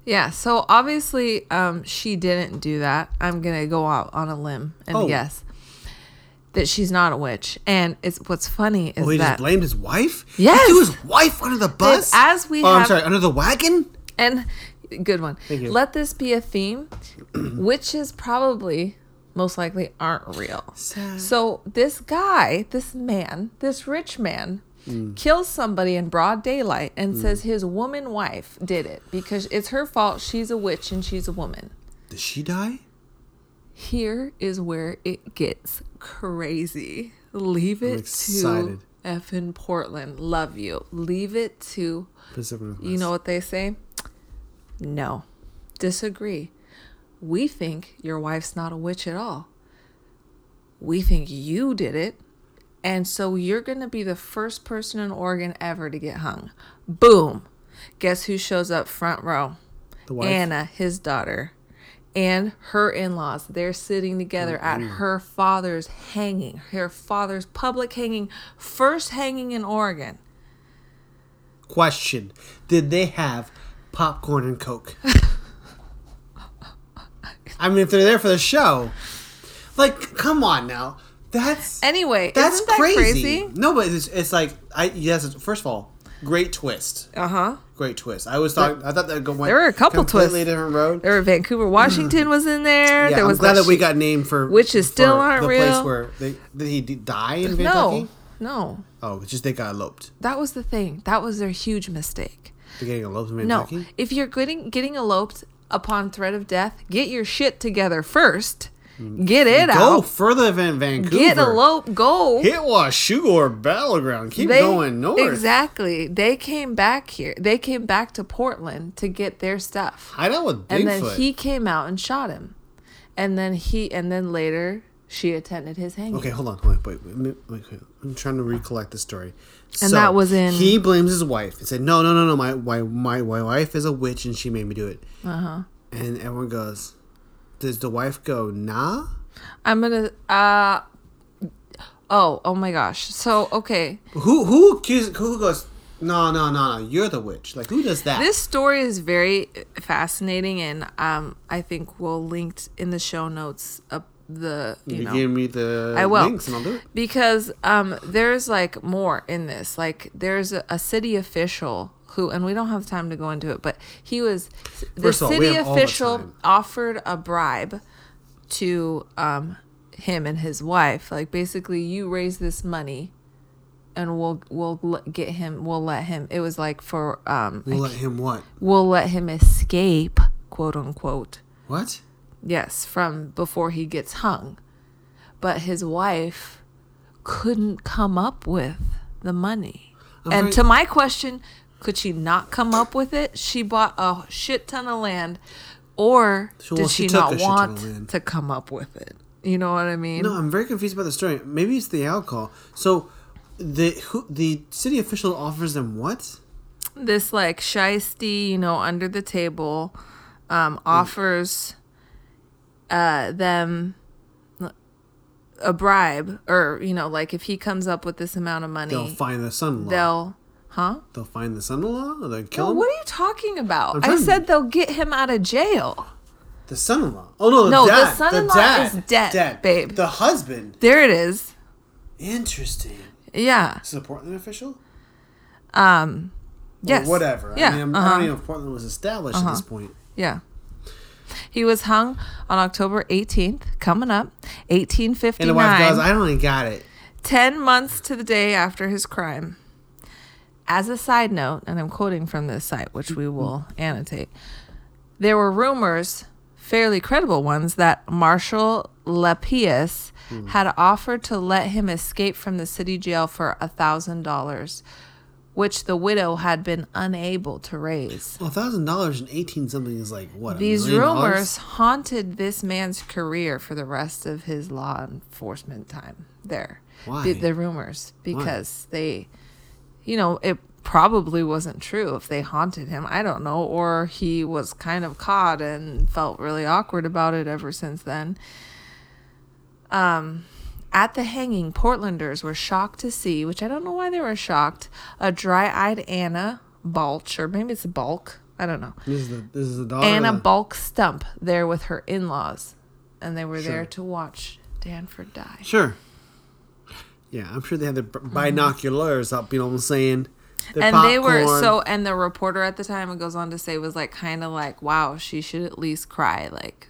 Yeah, so obviously um, she didn't do that. I'm gonna go out on a limb and Oh. guess that she's not a witch. And it's what's funny is Oh, he that just blamed his wife. Yes. he threw his wife under the bus. as we oh, I'm sorry, under the wagon. And good one. Let this be a theme. Witches probably most likely aren't real. Sad. So this guy, this man, this rich man Mm. kills somebody in broad daylight and says his woman wife did it because it's her fault. She's a witch and she's a woman. Does she die? Here is where it gets crazy. Leave it to excited. effing Portland. Love you. Leave it to Pacific Northwest. you know what they say? No. Disagree. We think your wife's not a witch at all. We think you did it. And so you're going to be the first person in Oregon ever to get hung. Boom. Guess who shows up front row? the wife. Anna, his daughter, and her in laws. They're sitting together at mm-hmm. her father's hanging, her father's public hanging, first hanging in Oregon. Question: Did they have popcorn and coke? I mean, if they're there for the show, like, come on now. That's Anyway, that's that crazy. crazy? No, but it's, it's like I yes. First of all, great twist. Uh huh. Great twist. I was thought I thought that go went There were a couple completely twists. different road. There were Vancouver, Washington was in there. yeah, there was I'm glad that we got named for Witches for still aren't the real. place where they, did he die in Kentucky? No, no, Oh, it's just they got eloped. that was the thing. That was their huge mistake. They're getting eloped in No, Kentucky. if you're getting getting eloped upon threat of death, get your shit together first. Get it Mm. Go out. further than Vancouver. Get eloped. Go. Hit Washougal Battle Ground. Keep They- going north. Exactly. They came back here. They came back to Portland to get their stuff. Hide out with Bigfoot. And then he came out and shot him. And then he and then later she attended his hanging. Okay, hold on. Wait, wait, wait, wait, wait, wait. I'm trying to recollect the story. And that was in- He blames his wife and said, "No, no, no, no. My, my, my, my wife is a witch and she made me do it." Uh Uh-huh. huh. And everyone goes, "Does the wife go nah?" I'm gonna uh oh oh my gosh. So okay. Who who accuses? Who goes? No, no, no, no. You're the witch. Like who does that? This story is very fascinating and um I think we'll link in the show notes up the you, you know give me the I will. links and I'll do it. because um there's like more in this like there's a, a city official who and we don't have time to go into it but he was the all, city official offered a bribe to um him and his wife like basically you raise this money and we'll we'll get him we'll let him it was like for um We'll let him what? we'll let him escape quote unquote What? Yes, from before he gets hung. But his wife couldn't come up with the money. I'm and very- to my question, could she not come up with it? She bought a shit ton of land. Or So, did she, she not a shit ton want to come up with it? You know what I mean? No, I'm very confused about the story. Maybe it's the alcohol. So, the who, the city official offers them what? this like shisty, you know, under the table, um, offers uh, them a bribe, or you know, like if he comes up with this amount of money, They'll find the son-in-law. they'll, huh? They'll find the son-in-law, or they'll kill No, him. what are you talking about? I trying to- said they'll get him out of jail. The son-in-law. Oh no, the No, the son-in-law dad. is dead, babe. The husband. There it is. Interesting. Yeah. Is the Portland official? Um. Or Yes. whatever. Yeah. I mean, I'm, I uh-huh. don't know if Portland was established at this point. Yeah. He was hung on October 18th, coming up, 1859. And the wife goes, "I only got it." 10 months to the day after his crime. As a side note, and I'm quoting from this site, which we will annotate, there were rumors, fairly credible ones, that Marshall Lappeus had offered to let him escape from the city jail for a thousand dollars, which the widow had been unable to raise. Well, thousand dollars in eighteen something is like what? These million dollars? rumors haunted this man's career for the rest of his law enforcement time there. Why? The, the rumors, because they, you know, it probably wasn't true if they haunted him. I don't know. Or he was kind of caught and felt really awkward about it ever since then. Um, at the hanging, Portlanders were shocked to see, which I don't know why they were shocked, a dry eyed Anna Balch, or maybe it's Bulk. I don't know. This is the this is the daughter. Anna the- Bulk Stump there with her in laws. And they were there to watch Danford die. Sure. Yeah, I'm sure they had their b- binoculars up. You know what I'm saying? Their and they were so and the reporter at the time it goes on to say was like kind of like wow she should at least cry like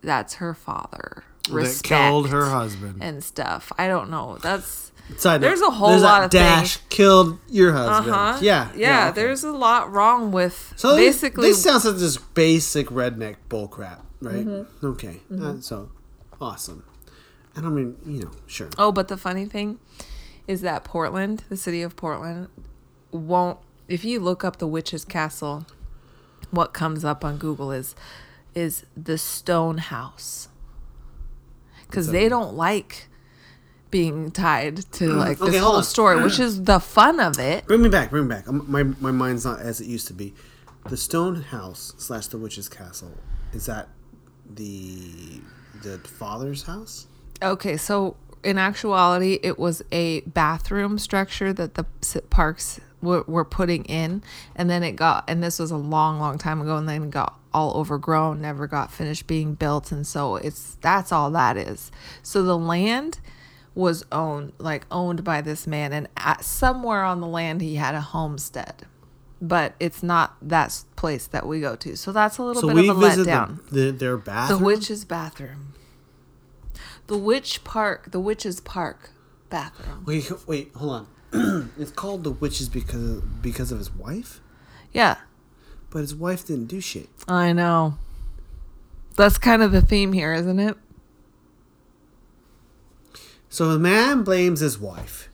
that's her father that killed her husband. and stuff i don't know that's Side note, there's a whole there's lot of dash killed your uh-huh husband. Yeah, yeah, okay. there's a lot wrong with so basically this sounds like just basic redneck bullcrap, right? Mm-hmm. Okay, Uh, so awesome. I mean, you know, sure. Oh, but the funny thing is that Portland, the city of Portland, won't. If you look up the witch's castle, what comes up on Google is is the stone house because they don't like being tied to mm, like this Okay, hold whole on. story, which is the fun of it. Bring me back. Bring me back. My my mind's not as it used to be. The stone house slash the witch's castle is that the the father's house? Okay, so in actuality, it was a bathroom structure that the parks were, were putting in, and then it got, and this was a long, long time ago, and then it got all overgrown, never got finished being built, and so it's that's all that is. So the land was owned, like owned by this man, and at, somewhere on the land he had a homestead. But it's not that place that we go to, so that's a little So bit of a letdown. the, the, their The witch's bathroom. The witch park. The witch's park bathroom. Wait, wait, hold on. it's called the witches because because of his wife, Yeah, but his wife didn't do shit. I know. That's kind of the theme here, isn't it? So the man blames his wife,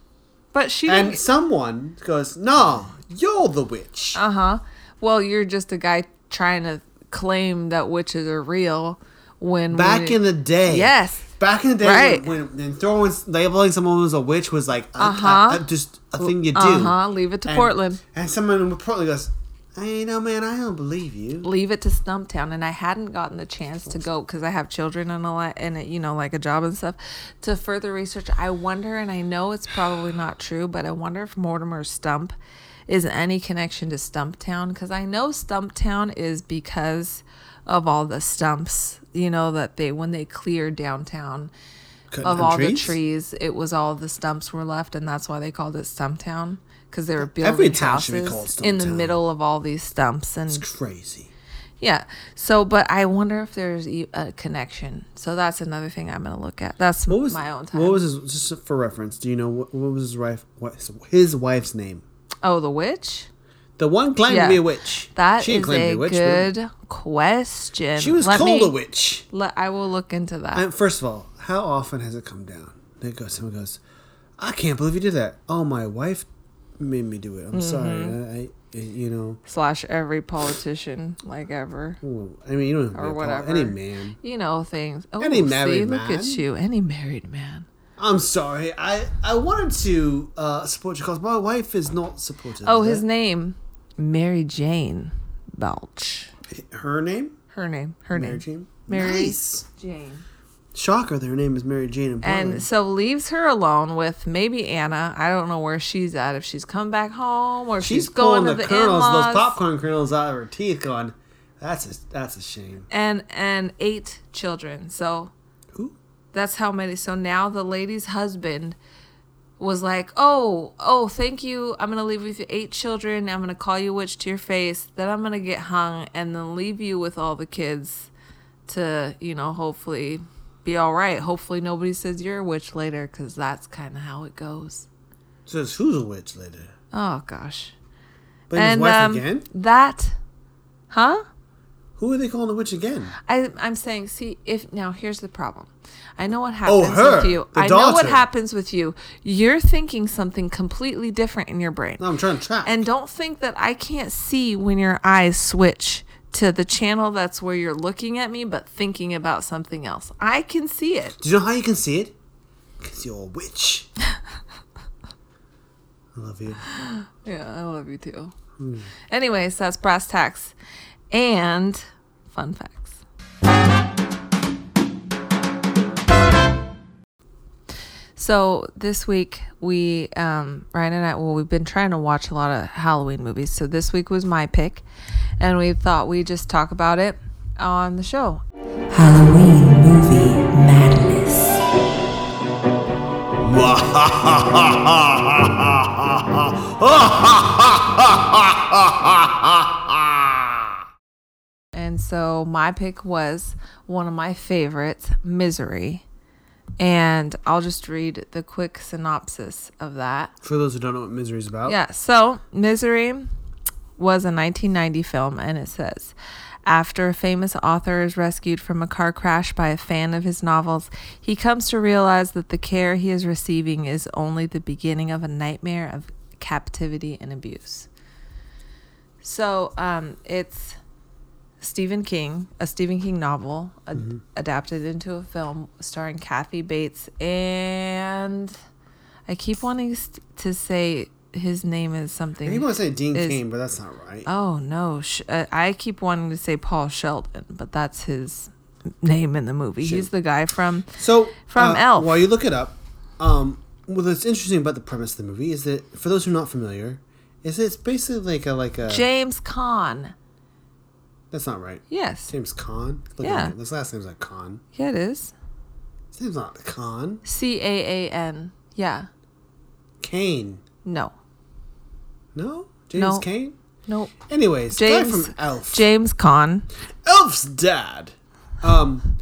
But she and didn't. someone goes, "No, you're the witch." Uh huh. Well, you're just a guy trying to claim that witches are real. When Back we- in the day, yes, Back in the day, Right. when, when, throwing labeling someone as a witch was like a, a- Uh-huh. a- just a thing you do. uh huh. Leave it to And- Portland. And someone in Portland goes, "Hey, no man, I don't believe you." leave it to Stumptown, and I hadn't gotten the chance to go because I have children and a lot, and you know, like a job and stuff. To further research, I wonder, and I know it's probably not true, but I wonder if Mortimer Stump is any connection to Stumptown because I know Stumptown is because of all the stumps, you know, that they when they cleared downtown Cutting of all the trees, it was all the stumps were left, and that's why they called it Stumptown because they were building Every town should be houses called in the middle of all these stumps and It's crazy. yeah. So, but I wonder if there's e- a connection. So that's another thing I'm gonna look at. That's What was my own time. What was his? Just for reference, do you know what, what was his wife? What his wife's name? oh, the witch. The one claimed Yeah. to be a witch. That she is a a witch. but good question. She was Let called me- a witch. Let, I will look into that. And first of all, how often has it come down? They go. Someone goes, "I can't believe you did that." Oh, my wife made me do it. I'm sorry. Mm-hmm. I, I, you know. Slash every politician like ever. well, I mean, you don't have to Or be a pol- whatever. Any man. You know things. Oh, Any see, married look at you. Any married man. I'm sorry. I I wanted to uh, support your cause. My wife is not supportive. Oh, his name, Mary Jane Belch. Her name. Her name. Her Mary name. Jane. Mary Nice. Jane. Shocker. Their name is Mary Jane. In And so leaves her alone with maybe Anna. I don't know where she's at. If she's come back home or if she's, she's going to the, the, kernels, in-laws. those popcorn kernels out of her teeth, going, "That's a that's a shame." and and eight children. So Who? that's how many. So now the lady's husband was like, "Oh, oh, thank you. I'm gonna leave with you eight children. I'm gonna call you witch to your face. Then I'm gonna get hung and then leave you with all the kids to, you know, hopefully be all right. Hopefully, nobody says you're a witch later, because that's kind of how it goes. Says who's a witch later? Oh gosh. Blame his wife um, again? That, huh? Who are they calling the witch again? I, I'm saying, see, if now here's the problem. I know what oh, happens her, with you. I know what happens with you. You're thinking something completely different in your brain. No, I'm trying to track. And don't think that I can't see when your eyes switch to the channel that's where you're looking at me but thinking about something else. I can see it. Do you know how you can see it? Because you're a witch. I love you. Yeah, I love you too. Hmm. Anyways, that's brass tacks and fun facts. So this week we um Ryan and I well we've been trying to watch a lot of Halloween movies. So this week was my pick and we thought we'd just talk about it on the show. Halloween movie madness. And so my pick was one of my favorites, Misery. And I'll just read the quick synopsis of that. For those who don't know what misery is about, Yeah, so Misery was a 1990 film, and it says After a famous author is rescued from a car crash by a fan of his novels, he comes to realize that the care he is receiving is only the beginning of a nightmare of captivity and abuse. So um, it's Stephen King, a Stephen King novel ad- adapted into a film starring Kathy Bates and I keep wanting st- to say his name is something. You want to say Dean is- Cain, but that's not right. Oh no! Sh- uh, I keep wanting to say Paul Sheldon, but that's his name in the movie. He's the guy from. So From uh, Elf. While you look it up, um, what's interesting about the premise of the movie is that for those who are not familiar, is it's basically like a like a. James Caan. That's not right. Yes. James Con. Look Yeah. at. This last name's like Con. Yeah, it is. His name's not Con. C A A N. Yeah. Kane. No. No, James No. Kane. Nope. Anyways, James guy from Elf. James Caan. Elf's dad. Um,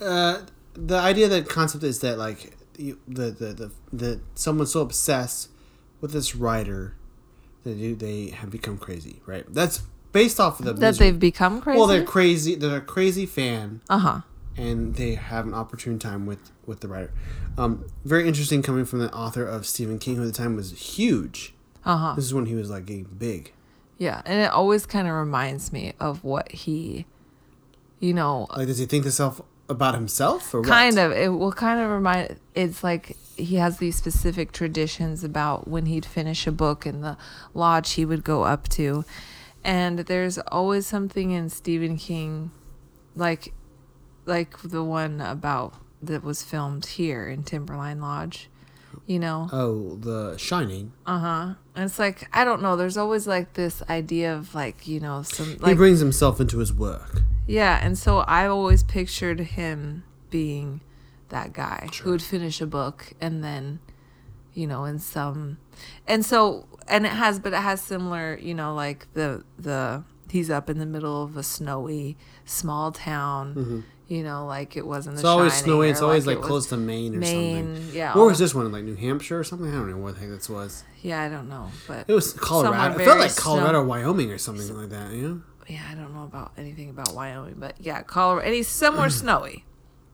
uh, the idea, that concept is that like you, the, the the the someone's so obsessed with this writer that they, they have become crazy, right? That's based off of the That misery. they've become crazy. well, they're crazy. They're a crazy fan, uh huh. and they have an opportune time with with the writer. Um, very interesting coming from the author of Stephen King, who at the time was huge. Uh huh. This is when he was like getting big. Yeah, and it always kind of reminds me of what he, you know, Like, does he think himself about himself or what? kind of it will kind of remind it's like he has these specific traditions about when he'd finish a book and the lodge he would go up to and there's always something in Stephen King like like the one about that was filmed here in Timberline Lodge you know Oh, The Shining. uh-huh and it's like I don't know there's always like this idea of like you know some he brings himself into his work. Yeah, and so I always pictured him being that guy who would finish a book and then, you know, in some, and so and it has, but it has similar, you know, like the the he's up in the middle of a snowy small town, mm-hmm. you know, like it wasn't. It's the always snowy. It's always like was close to Maine or Maine, something. yeah. All- was this one? Like New Hampshire or something? I don't know what the heck this was. Yeah, I don't know, but It was Colorado. It felt like Colorado, snow- Wyoming, or something like that. You know? Yeah, I don't know about anything about Wyoming, but yeah, Colorado, and he's somewhere snowy,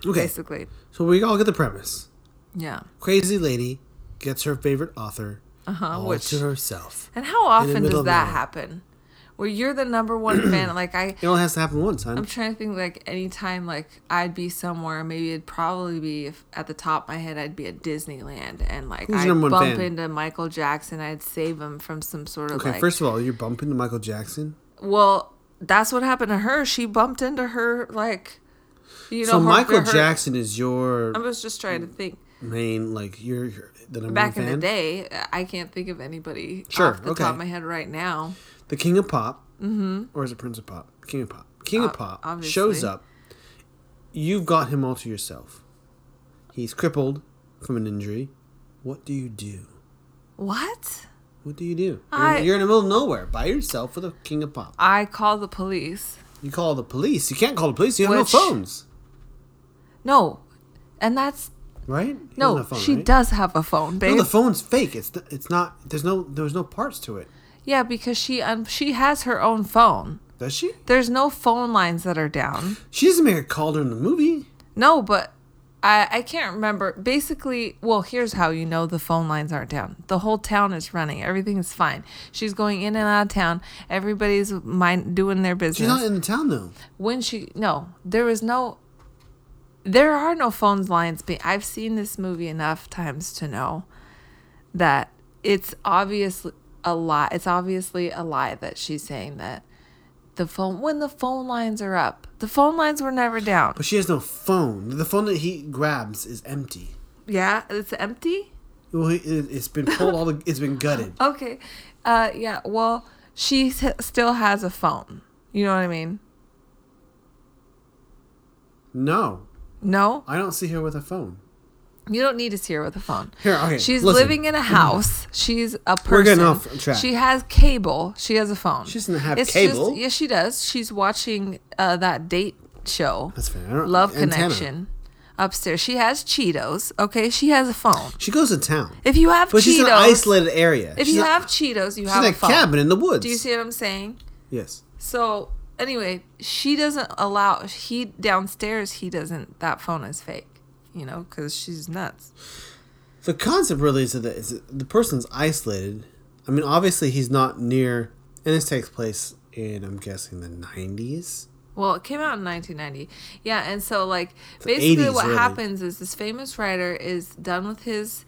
Okay. basically. So we all get the premise. Yeah. Crazy lady gets her favorite author Uh-huh, all which to herself. And how often does that happen? Where you're the number one fan, like I, It only has to happen once, I'm trying to think like anytime like I'd be somewhere, maybe it'd probably be if at the top of my head I'd be at Disneyland and like Who's I'd bump fan? into Michael Jackson, I'd save him from some sort of Okay, like. first of all, you're bumping to Michael Jackson. well, that's what happened to her. She bumped into her like, you know. so Michael her- Jackson is your I was just trying to think. main, like, you're, you're the number Back in the day, I can't think of anybody Sure, off the okay. top of my head right now. the King of Pop, mm-hmm. or is it Prince of Pop? King of Pop. King of Pop obviously. shows up. You've got him all to yourself. He's crippled from an injury. What do you do? What? What do you do? You're, I- you're in the middle of nowhere by yourself with a King of Pop. I call the police. You call the police. You can't call the police. You have Which- no phones. No, and that's right? No. doesn't have a phone, she right? does have a phone, babe. No, the phone's fake. It's it's not. There's no there's no parts to it. yeah, because she um, she has her own phone. Does she? There's no phone lines that are down. She doesn't make a call during the movie. No, but I I can't remember. Basically, well, here's how you know the phone lines aren't down. The whole town is running. Everything is fine. She's going in and out of town. Everybody's mind doing their business. She's not in the town though. when she no, there was no. There are no phone lines. Be I've seen this movie enough times to know that it's obviously a lie. It's obviously a lie that she's saying that the phone when the phone lines are up. The phone lines were never down. But she has no phone. The phone that he grabs is empty. Yeah, it's empty. Well, it, it's been pulled all the. It's been gutted. Okay. Uh yeah, well, she still has a phone. You know what I mean? No, No? I don't see her with a phone. You don't need to see her with a phone. Here, okay, She's listen. living in a house. She's a person. We're getting off track. She has cable. She has a phone. She doesn't have It's cable. Just, yes, she does. She's watching uh, that date show, That's fair. Love antenna. Connection, upstairs. She has Cheetos. Okay, she has a phone. She goes to town, If you have but Cheetos, she's in an isolated area. if she's you not- have Cheetos, you she's have in a a phone. cabin in the woods. Do you see what I'm saying? Yes. So anyway, she doesn't allow he downstairs. He doesn't. That phone is fake. You know, because she's nuts. The concept really is that is the person's isolated. I mean, obviously he's not near, and this takes place in I'm guessing the 90s. Well, it came out in 1990. Yeah, and so like basically 80s, what really. happens is this famous writer is done with his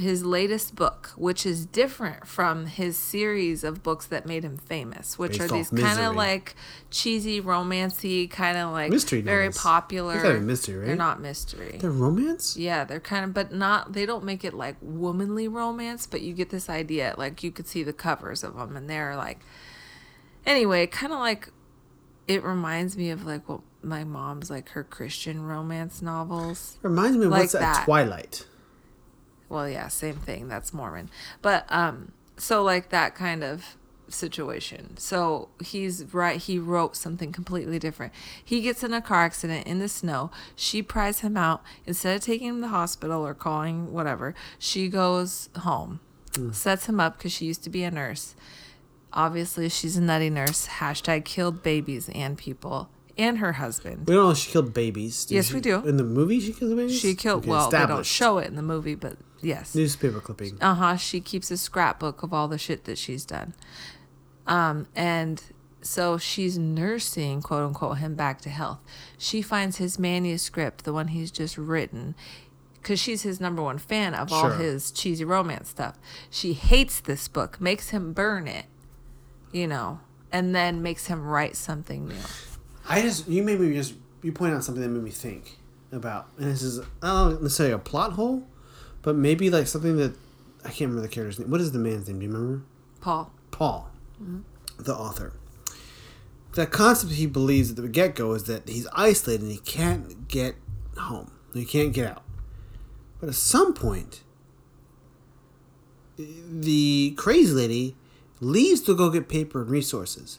his latest book, which is different from his series of books that made him famous, which Based are these kind of like cheesy, romancy, kind of like Mystery very novels. popular. They gotta be mystery, right? They're not mystery. The romance? Yeah, they're kind of, but not. They don't make it like womanly romance, but you get this idea. Like you could see the covers of them, and they're like, anyway, kind of like. It reminds me of like what my mom's like her Christian romance novels. Reminds me of Like what's that. Twilight. Well, yeah, same thing. That's Mormon, but um, so like that kind of situation. So he's right. He wrote something completely different. He gets in a car accident in the snow. She pries him out. Instead of taking him to the hospital or calling whatever, she goes home, sets him up because she used to be a nurse. Obviously, she's a nutty nurse. Hashtag killed babies and people and her husband. We don't know if she killed babies. Yes, she- we do. In the movie, she killed babies. She killed. Okay, well, they don't show it in the movie, but yes. Newspaper clipping. Uh huh. She keeps a scrapbook of all the shit that she's done. Um, and so she's nursing, quote unquote, him back to health. She finds his manuscript, the one he's just written, because she's his number one fan of all Sure. his cheesy romance stuff. She hates this book, makes him burn it, you know, and then makes him write something new. I just you made me just you point out something that made me think about, and this is I don't necessarily a plot hole, but maybe like something that I can't remember the character's name. What is the man's name? Do you remember? Paul. Paul, mm-hmm. the author. The concept he believes at the get go is that he's isolated and he can't get home. He can't get out. But at some point, the crazy lady leaves to go get paper and resources.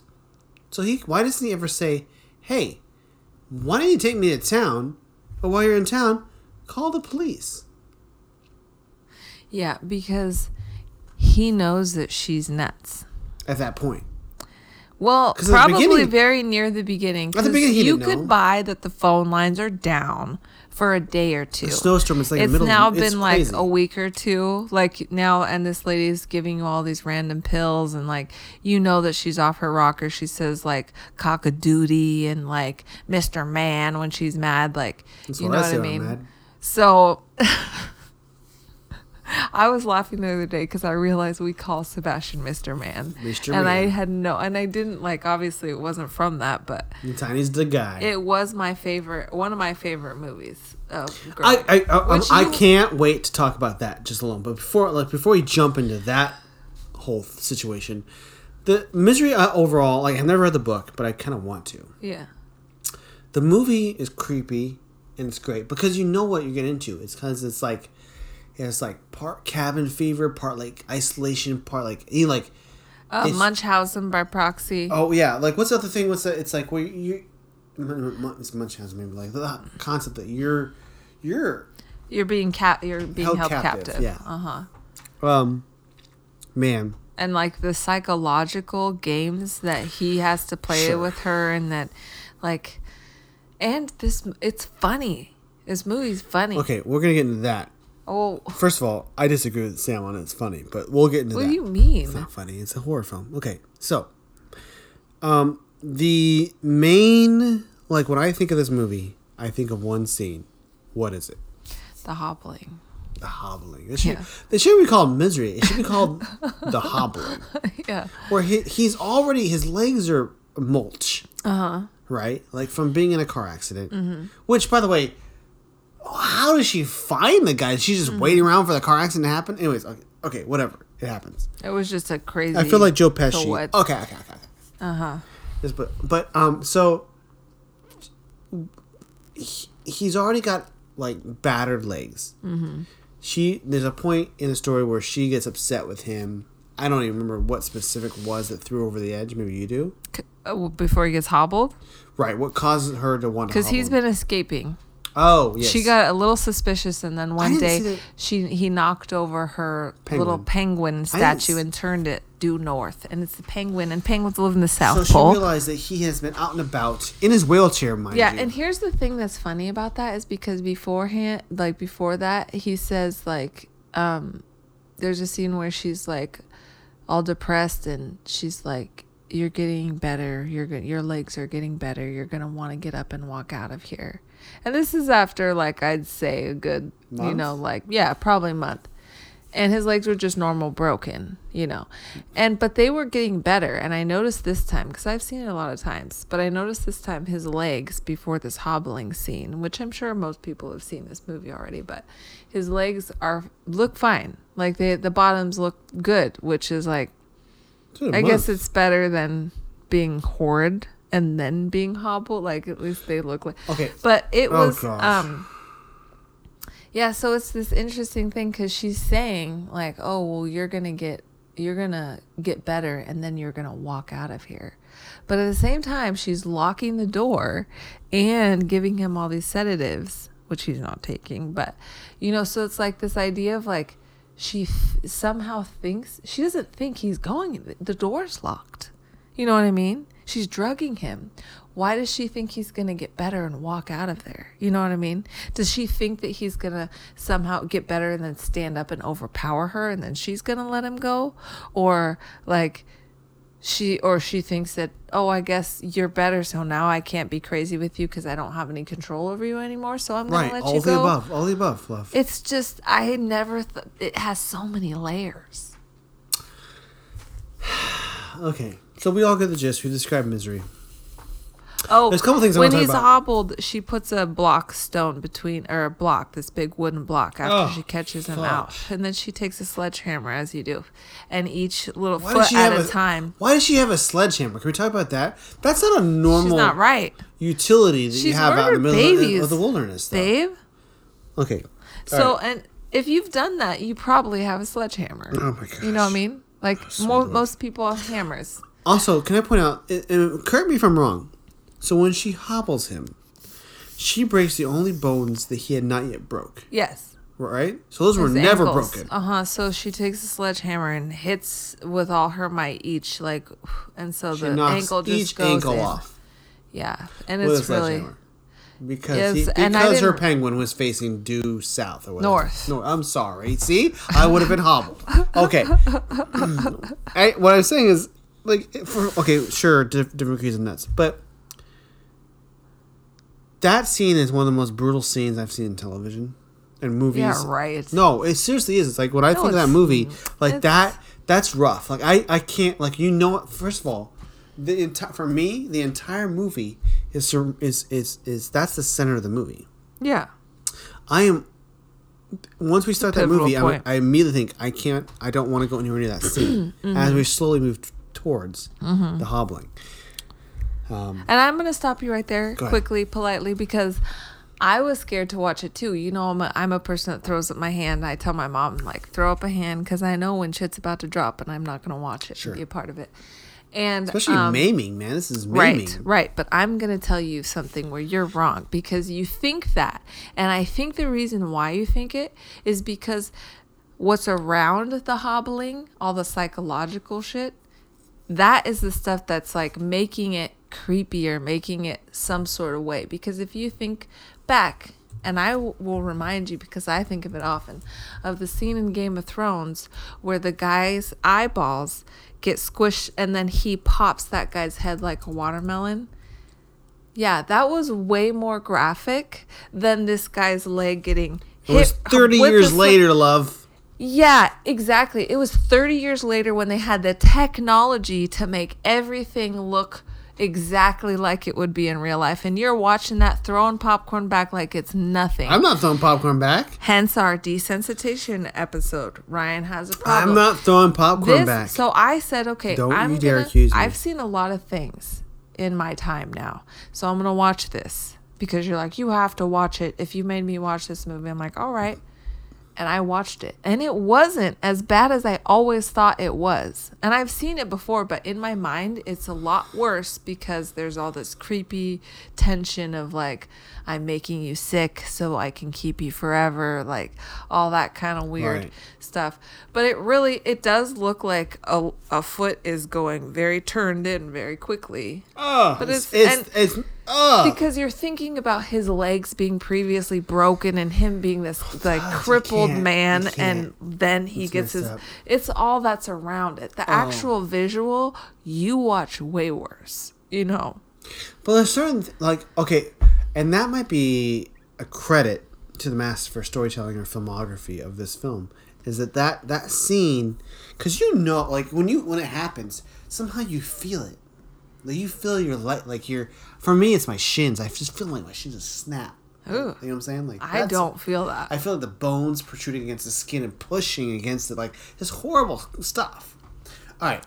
So he, why doesn't he ever say, "Hey, why don't you take me to town? Or while you're in town, call the police." Yeah, because he knows that she's nuts. At that point, Well, probably very near the beginning. At the beginning, he you could know. buy that the phone lines are down for a day or two. the snowstorm is like it's the middle. now of, it's been like crazy. a week or two. Like now, and this lady's giving you all these random pills, and like you know that she's off her rocker. She says like cock a doody and like Mister Man when she's mad. Like That's you know I what I mean. So. I was laughing the other day because I realized we call Sebastian Mr. Man. Mr. And I had no, and I didn't like, obviously, it wasn't from that, but Tiny's the guy. it was my favorite, one of my favorite movies of I growing I, I, I can't wait to talk about that just alone. But before like before we jump into that whole situation, the misery uh, overall like I've never read the book, but I kind of want to. Yeah. The movie is creepy and it's great because you know what you're getting into. It's because it's like it's like part cabin fever, part like isolation, part like you know, like It's- Munchausen by proxy. oh yeah, like what's the other thing? What's that? It's like where you it's Munchausen maybe like the concept that you're you're You're being cap. You're being Held held, captive, captive. yeah. Uh huh. um man And like the psychological games that he has to play Sure. with her, and that, like, and this it's funny. This movie's funny. okay we're gonna get into that Oh, first of all I disagree with Sam on it. it's funny but we'll get into what that What do you mean? It's not funny. It's a horror film. Okay, so, um, the main like when I think of this movie, I think of one scene. What is it? The hobbling. The hobbling. It should, Yeah. it shouldn't be called misery. It should be called the hobbling. yeah. Where he, he's already his legs are mulch. Uh Uh-huh. huh. Right, like from being in a car accident. Mm-hmm. Which, by the way, how does she find the guy? She's she Mm-hmm. just waiting around for the car accident to happen? Anyways, okay, okay, whatever. It happens. It was just a crazy. I feel like Joe Pesci. Okay, okay, okay. okay. Uh huh. But but um, so he, he's already got like battered legs. Mm-hmm. She there's a point in the story where she gets upset with him. I don't even remember what specific was that threw over the edge. Maybe you do. Oh, before he gets hobbled, Right. What causes her to want to? because he's been escaping. Oh yes. She got a little suspicious, and then one day she he knocked over her little penguin statue and turned it due north, and it's the penguin, and penguins live in the South So she realized that he has been out and about in his wheelchair, mind Yeah, you. and here's the thing that's funny about that is because beforehand, like before that, he says like, um, there's a scene where she's like, all depressed, and she's like, "You're getting better. You're go- your legs are getting better. You're gonna want to get up and walk out of here." And this is after like I'd say a good, you know, like yeah, probably month. And his legs were just normal broken, you know. And but they were getting better and I noticed this time cuz I've seen it a lot of times, but I noticed this time his legs before this hobbling scene, which I'm sure most people have seen this movie already, but his legs are look fine. Like they the bottoms look good, which is like It's been a I guess it's better than being horrid and then being hobbled. Like at least they look like. Okay. But it Oh, was gosh. um. Yeah, so it's this interesting thing because she's saying like, "Oh, well, you're gonna get, you're gonna get better, and then you're gonna walk out of here." But at the same time, she's locking the door and giving him all these sedatives, which he's not taking. But you know, so it's like this idea of like she f- somehow thinks she doesn't think he's going. The door's locked. You know what I mean? She's drugging him. Why does she think he's going to get better and walk out of there? You know what I mean? Does she think that he's going to somehow get better and then stand up and overpower her and then she's going to let him go? Or like she or she thinks that, "Oh, I guess you're better so now I can't be crazy with you cuz I don't have any control over you anymore, so I'm right. to let All you the above. All the above. Love. It's just I never th- it has so many layers. okay. So we all get the gist. We describe misery. Oh, There's a couple things I when he's hobbled, she puts a block stone between, or a block, this big wooden block, after Oh, she catches him fuck. out, and then she takes a sledgehammer, as you do, and each little Why foot she at have a time. Why does she have a sledgehammer? Can we talk about that? That's not a normal She's not right, utility that you have out in the middle of the, babies, of the wilderness. Though. babe. Okay. So, Alright. and if you've done that, you probably have a sledgehammer. Oh my god. You know what I mean? Like So mo- most people have hammers. Also, can I point out? And and correct me if I'm wrong. So when she hobbles him, she breaks the only bones that he had not yet broke. Yes. Right. So those were never ankles. broken. Uh huh. So she takes a sledgehammer and hits with all her might each, like, and so She the ankle just each goes ankle in. off Yeah, and with it's really. Because he, because her penguin was facing due south or whatever. North. No, I'm sorry. See, I would have been hobbled. Okay. I, what I'm saying is, like, for, okay, sure, diff, different degrees of nuts, but that scene is one of the most brutal scenes I've seen in television and movies. yeah, right. No, it seriously is. It's like when I think of that movie, like that. That's rough. Like I, I can't. Like you know, what? First of all, the entire for me, the entire movie is is is is that's the center of the movie. Yeah, I am. Once we start that movie, I. I immediately think I can't. I don't want to go anywhere near that scene Mm-hmm. as we slowly move towards the hobbling. Um, and I'm gonna stop you right there quickly, politely, because I was scared to watch it too. You know, I'm a, I'm a person that throws up my hand. I tell my mom like throw up a hand because I know when shit's about to drop and I'm not gonna watch it Sure. and be a part of it. And Especially um, maiming, man. This is maiming. Right, right. But I'm going to tell you something where you're wrong because you think that. And I think the reason why you think it is because what's around the hobbling, all the psychological shit, that is the stuff that's like making it creepier, making it some sort of way. Because if you think back, and I w- will remind you because I think of it often, of the scene in Game of Thrones where the guy's eyeballs get squished and then he pops that guy's head like a watermelon. Yeah, that was way more graphic than this guy's leg getting It was hit 30 years later, love. Yeah, exactly. It was 30 years later when they had the technology to make everything look exactly like it would be in real life. And you're watching that throwing popcorn back like it's nothing. I'm not throwing popcorn back. Hence our desensitization episode. Ryan has a problem. I'm not throwing popcorn This- back. So I said, okay, Don't I'm you dare gonna- accuse me. I've seen a lot of things in my time now, so I'm gonna watch this because you're like, you have to watch it. If you made me watch this movie, I'm like, all right. And I watched it, and it wasn't as bad as I always thought it was. And I've seen it before, but in my mind, it's a lot worse because there's all this creepy tension of like, I'm making you sick so I can keep you forever, like all that kind of weird Right. stuff. But it really it does look like a, a foot is going very turned in very quickly. oh, but it's, it's- it's, it's, oh. Because you're thinking about his legs being previously broken and him being this oh, like Fuck, crippled man and then he It's gets his up. it's all that's around it. The oh. actual visual, you watch way worse. You know. But there's certain like okay, and that might be a credit to the master for storytelling or filmography of this film is that that that scene because you know like when you when it happens somehow you feel it like you feel your light like your for me it's my shins. I just feel like my shins just snap. Ooh. you know what I'm saying? Like I don't feel that. I feel like the bones protruding against the skin and pushing against it like just horrible stuff. All right.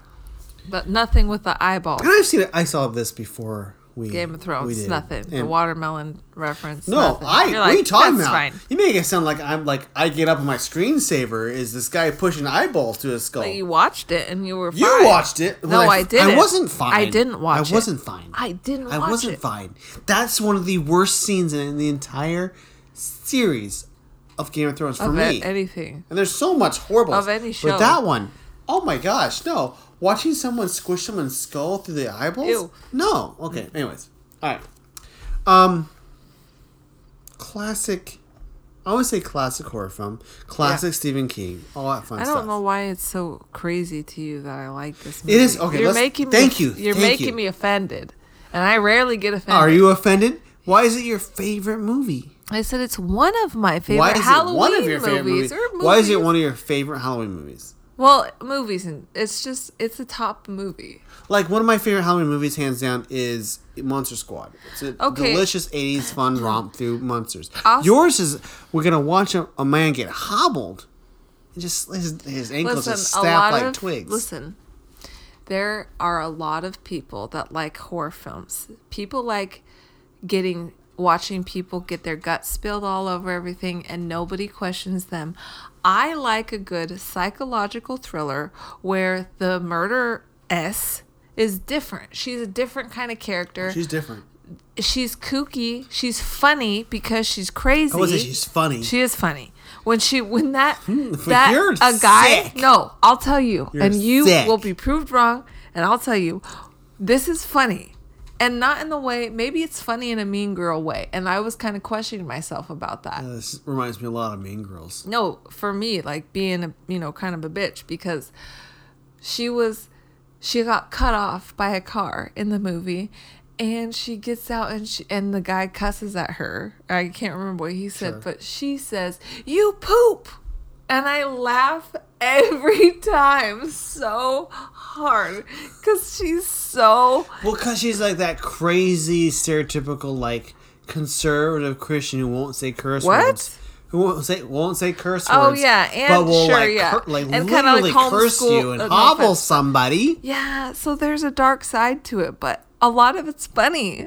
But nothing with the eyeball. and I've seen it. I saw this before we Game of Thrones, did. nothing. the watermelon reference. No, nothing. I. You're what like, are you talking about? Fine. You make it sound like I'm like I get up on my screensaver is this guy pushing eyeballs to his skull. But you watched it and you were You watched it. No, When I didn't. I wasn't fine. I didn't watch it. I wasn't fine. I didn't I wasn't it. fine. That's one of the worst scenes in the entire series of Game of Thrones for Of me. anything. and there's so much horrible Of any show. But that one, oh my gosh, no! Watching someone squish someone's skull through the eyeballs. Ew. No. Okay. Anyways, all right. Um. Classic. I always say classic horror film. Classic Yeah. Stephen King. All that fun stuff. I don't know why it's so crazy to you that I like this movie. It is- okay, You're making me. thank you, You're thank making you. me offended, and I rarely get offended. Are you offended? Why is it your favorite movie? I said it's one of my favorite Why is Halloween it one of your favorite movies. movies? Why is it one of your favorite Halloween movies? Well, movies and it's just it's a top movie. Like one of my favorite Halloween movies, hands down, is Monster Squad. It's a Okay. delicious '80s fun romp through monsters. I'll- Yours is we're gonna watch a, a man get hobbled, and just his, his ankles just a snap like of twigs. listen. There are a lot of people that like horror films. People like getting watching people get their guts spilled all over everything and nobody questions them. I like a good psychological thriller where the murder S is different. She's a different kind of character. She's different. she's kooky. She's funny because she's crazy. I say she's funny. She is funny. When she when that hmm, but that you're a guy sick. no, I'll tell you, You're and you sick. will be proved wrong, and I'll tell you, this is funny, and not in the way. Maybe it's funny in a mean girl way, and I was kind of questioning myself about that. Uh, this reminds me a lot of Mean Girls. No, for me, like being a you know kind of a bitch because she was she got cut off by a car in the movie and she gets out and she and the guy cusses at her. I can't remember what he said, Sure. but she says, "You poop." And I laugh every time so hard cuz she's so Well, because she's like that crazy, stereotypical, like conservative Christian who won't say curse What? words. Who won't say won't say curse Oh, words. yeah, and but will sure, like, yeah. cur- like And kinda, like, literally curse you and no hobble offense. somebody. yeah, so there's a dark side to it, but a lot of it's funny.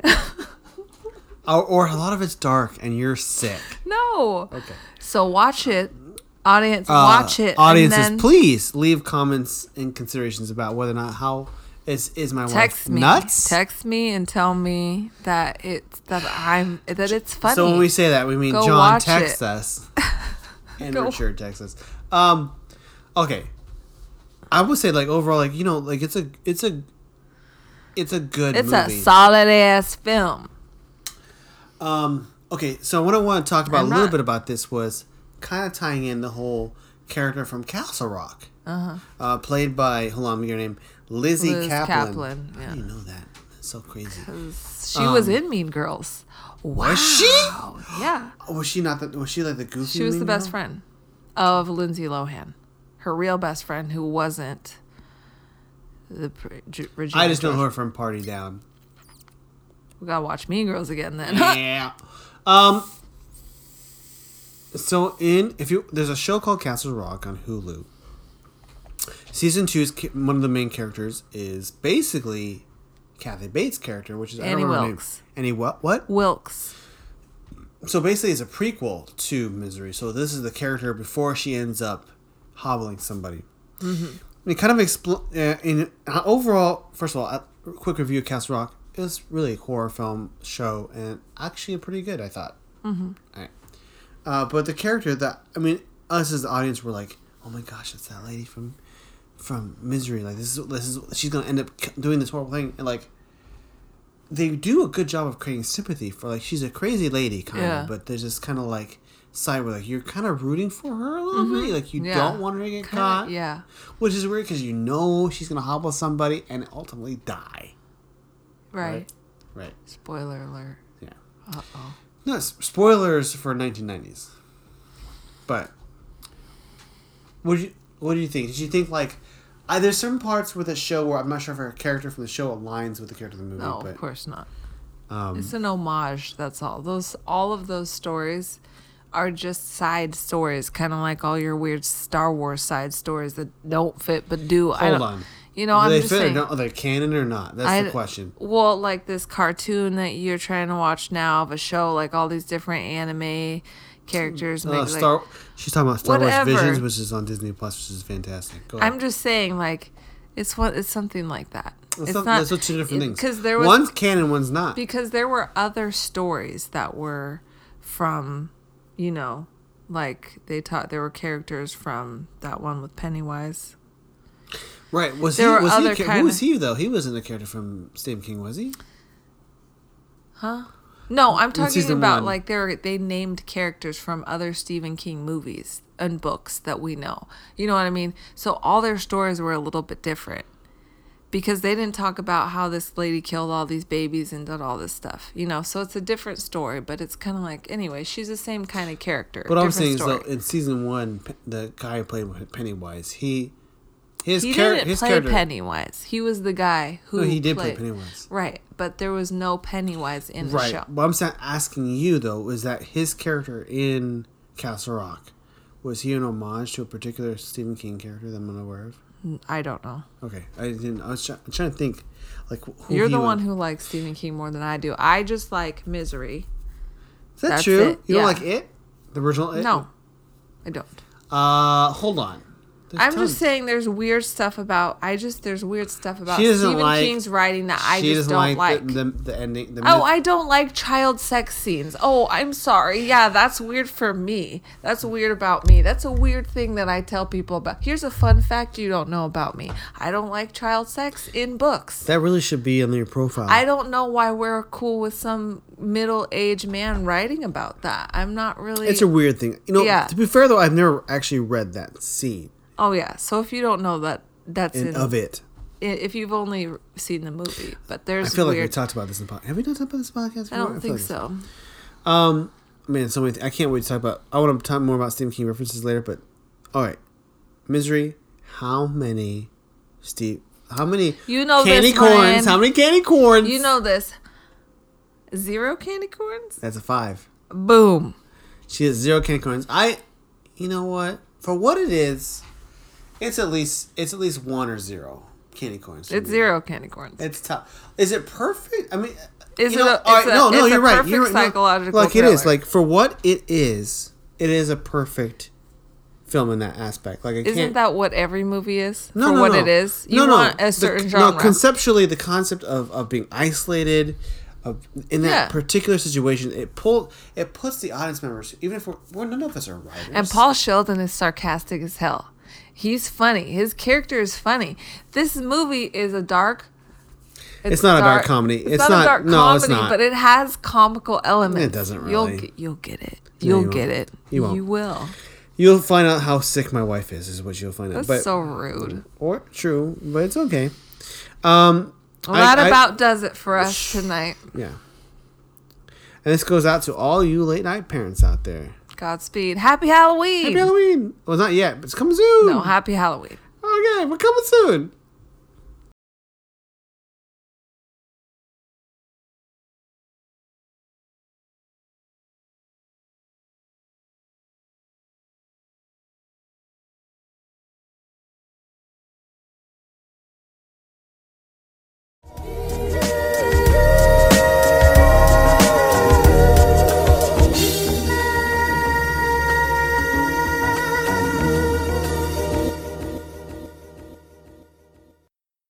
Or, or a lot of it's dark and you're sick. no. Okay. So watch it, audience. Uh, watch it. and Audiences, then- please leave comments and considerations about whether or not how Is is my Text wife me. nuts? Text me and tell me that it's that I'm that it's funny. So when we say that, we mean Go John watch text it. us and Go- Richard text us. Um, okay, I would say like overall, like you know, like it's a it's a it's a good it's a solid ass film. um, okay, so what I want to talk about I'm a little not- bit about this was kind of tying in the whole character from Castle Rock, uh played by hold on, let me get her name, Lizzie Uh-huh. Liz Caplan. Caplan, yeah. do you know that? That's so crazy. She was Um, in Mean Girls. Wow. Was she? Yeah. Oh, was she not the? Was she like the goofy? She was the mean best girl? friend of Lindsay Lohan. Her real best friend who wasn't the Regina I just know her from Party Down. We gotta watch Mean Girls again then. yeah. Um. So in if you there's a show called Castle Rock on Hulu. Season two's ca- one of the main characters is basically Kathy Bates' character, which is I don't Annie remember her Wilkes. name. Annie what what? Wilkes. So basically, it's a prequel to Misery. So this is the character before she ends up hobbling somebody. Mm-hmm. It kind of expl- uh, in uh, overall. First of all, a quick review of Castle Rock. It was really a horror film show, and actually pretty good. I thought. Mm-hmm. Right. Uh, but the character that I mean, us as the audience were like, "Oh my gosh, it's that lady from from Misery." Like this is this is she's gonna end up doing this horrible thing, and like they do a good job of creating sympathy for like she's a crazy lady kind Yeah. of, but there's this kind of like side where like you're kind of rooting for her a little bit, like you Mm-hmm. Yeah. don't want her to get Kinda- caught, yeah. which is weird because you know she's gonna hobble somebody and ultimately die. Right. Right. Spoiler alert. Yeah. Uh oh. No spoilers for 1990s. But what do you what do you think? Did you think like I, there's certain parts with the show where I'm not sure if a character from the show aligns with the character of the movie, No, but of course not. um, It's an homage. That's all. Those all of those stories are just side stories, kind of like all your weird Star Wars side stories that don't fit but do. I hold don't, on. You know, Do they just fit saying. or not? Are they canon or not? That's I- the question. Well, like this cartoon that you're trying to watch now of a show, like all these different anime characters. Uh, make, like, Star, she's talking about Star Whatever. Wars Visions, which is on Disney Plus, which is fantastic. Go. I'm just saying, like, it's what it's something like that. It's not, not that's two different things. because there was one's canon, one's not. because there were other stories that were from, you know, like they taught there were characters from that one with Pennywise. Right? Was there he? were Was he? other a Who was he though? He wasn't a character from Stephen King, was he? Huh? No, I'm talking about one. like they were they named characters from other Stephen King movies and books that we know. You know what I mean? So all their stories were a little bit different. Because they didn't talk about how this lady killed all these babies and did all this stuff, you know. So it's a different story, but it's kind of like anyway. She's the same kind of character. What I'm saying story. is, though, in season one, the guy who played Pennywise, he his he char- didn't his play character. Pennywise. He was the guy who No, he did play Pennywise. Right, but there was no Pennywise in the Right. show. What I'm saying, asking you though, is that his character in Castle Rock was he an homage to a particular Stephen King character that I'm unaware of? I don't know. Okay, I didn't. I was try, I'm trying to think, like who You're he the would- one who likes Stephen King more than I do. I just like Misery. Is that That's true? it, You don't like it? The original it? No, I don't. Uh, hold on. There's I'm tons. just saying there's weird stuff about I just there's weird stuff about Stephen like- King's writing that I just don't like, like. The, the, the ending. The Oh, I don't like child sex scenes. Oh, I'm sorry. Yeah, that's weird for me. That's weird about me. That's a weird thing that I tell people about. Here's a fun fact you don't know about me. I don't like child sex in books. that really should be on your profile. I don't know why we're cool with some middle-aged man writing about that. I'm not really It's a weird thing. You know, Yeah. to be fair though, I've never actually read that scene Oh yeah. So if you don't know that that's in, in, of it. if you've only seen the movie, but there's. I feel like we weird. talked about this in the podcast. Have we not talked about this podcast? I don't feel think like- so. Um, man, so many. Th- I can't wait to talk about. I want to talk more about Stephen King references later, but all right, Misery. How many, Steve? How many? You know candy this, corns. How many candy corns? You know this. Zero candy corns? that's a five. Boom. She has zero candy corns. I, you know what? For what it is, it's at least it's at least one or zero candy corns. It's zero candy corns. It's tough. Is it perfect? I mean, Is you it know, a- all right, it's a- no, no, you're right. You're right. No, psychological like it is. Like for what it is, it is a perfect film in that aspect. Like I Isn't that what every movie is? no, for no, what no. it is? You no, no. want a The- certain No, conceptually, the concept of, of being isolated, of in that Yeah. particular situation, it pull it puts the audience members, even if we're, well, none of us are writers. and Paul Sheldon is sarcastic as hell. He's funny. His character is funny. This movie is a dark. It's not a dark comedy. It's, It's not, not- a dark no, comedy, it's not. but it has comical elements. It doesn't really. You'll get, you'll get it. You'll you get won't. it. You won't. You will. You'll find out how sick my wife is. Is what you'll find out. That's so rude. or true, but it's okay. Um, Well, I- that I- about does it for us tonight. yeah. And this goes out to all you late night parents out there. Godspeed. Happy Halloween. Happy Halloween. Well, not yet, but it's coming soon. no, happy Halloween. Okay, we're coming soon.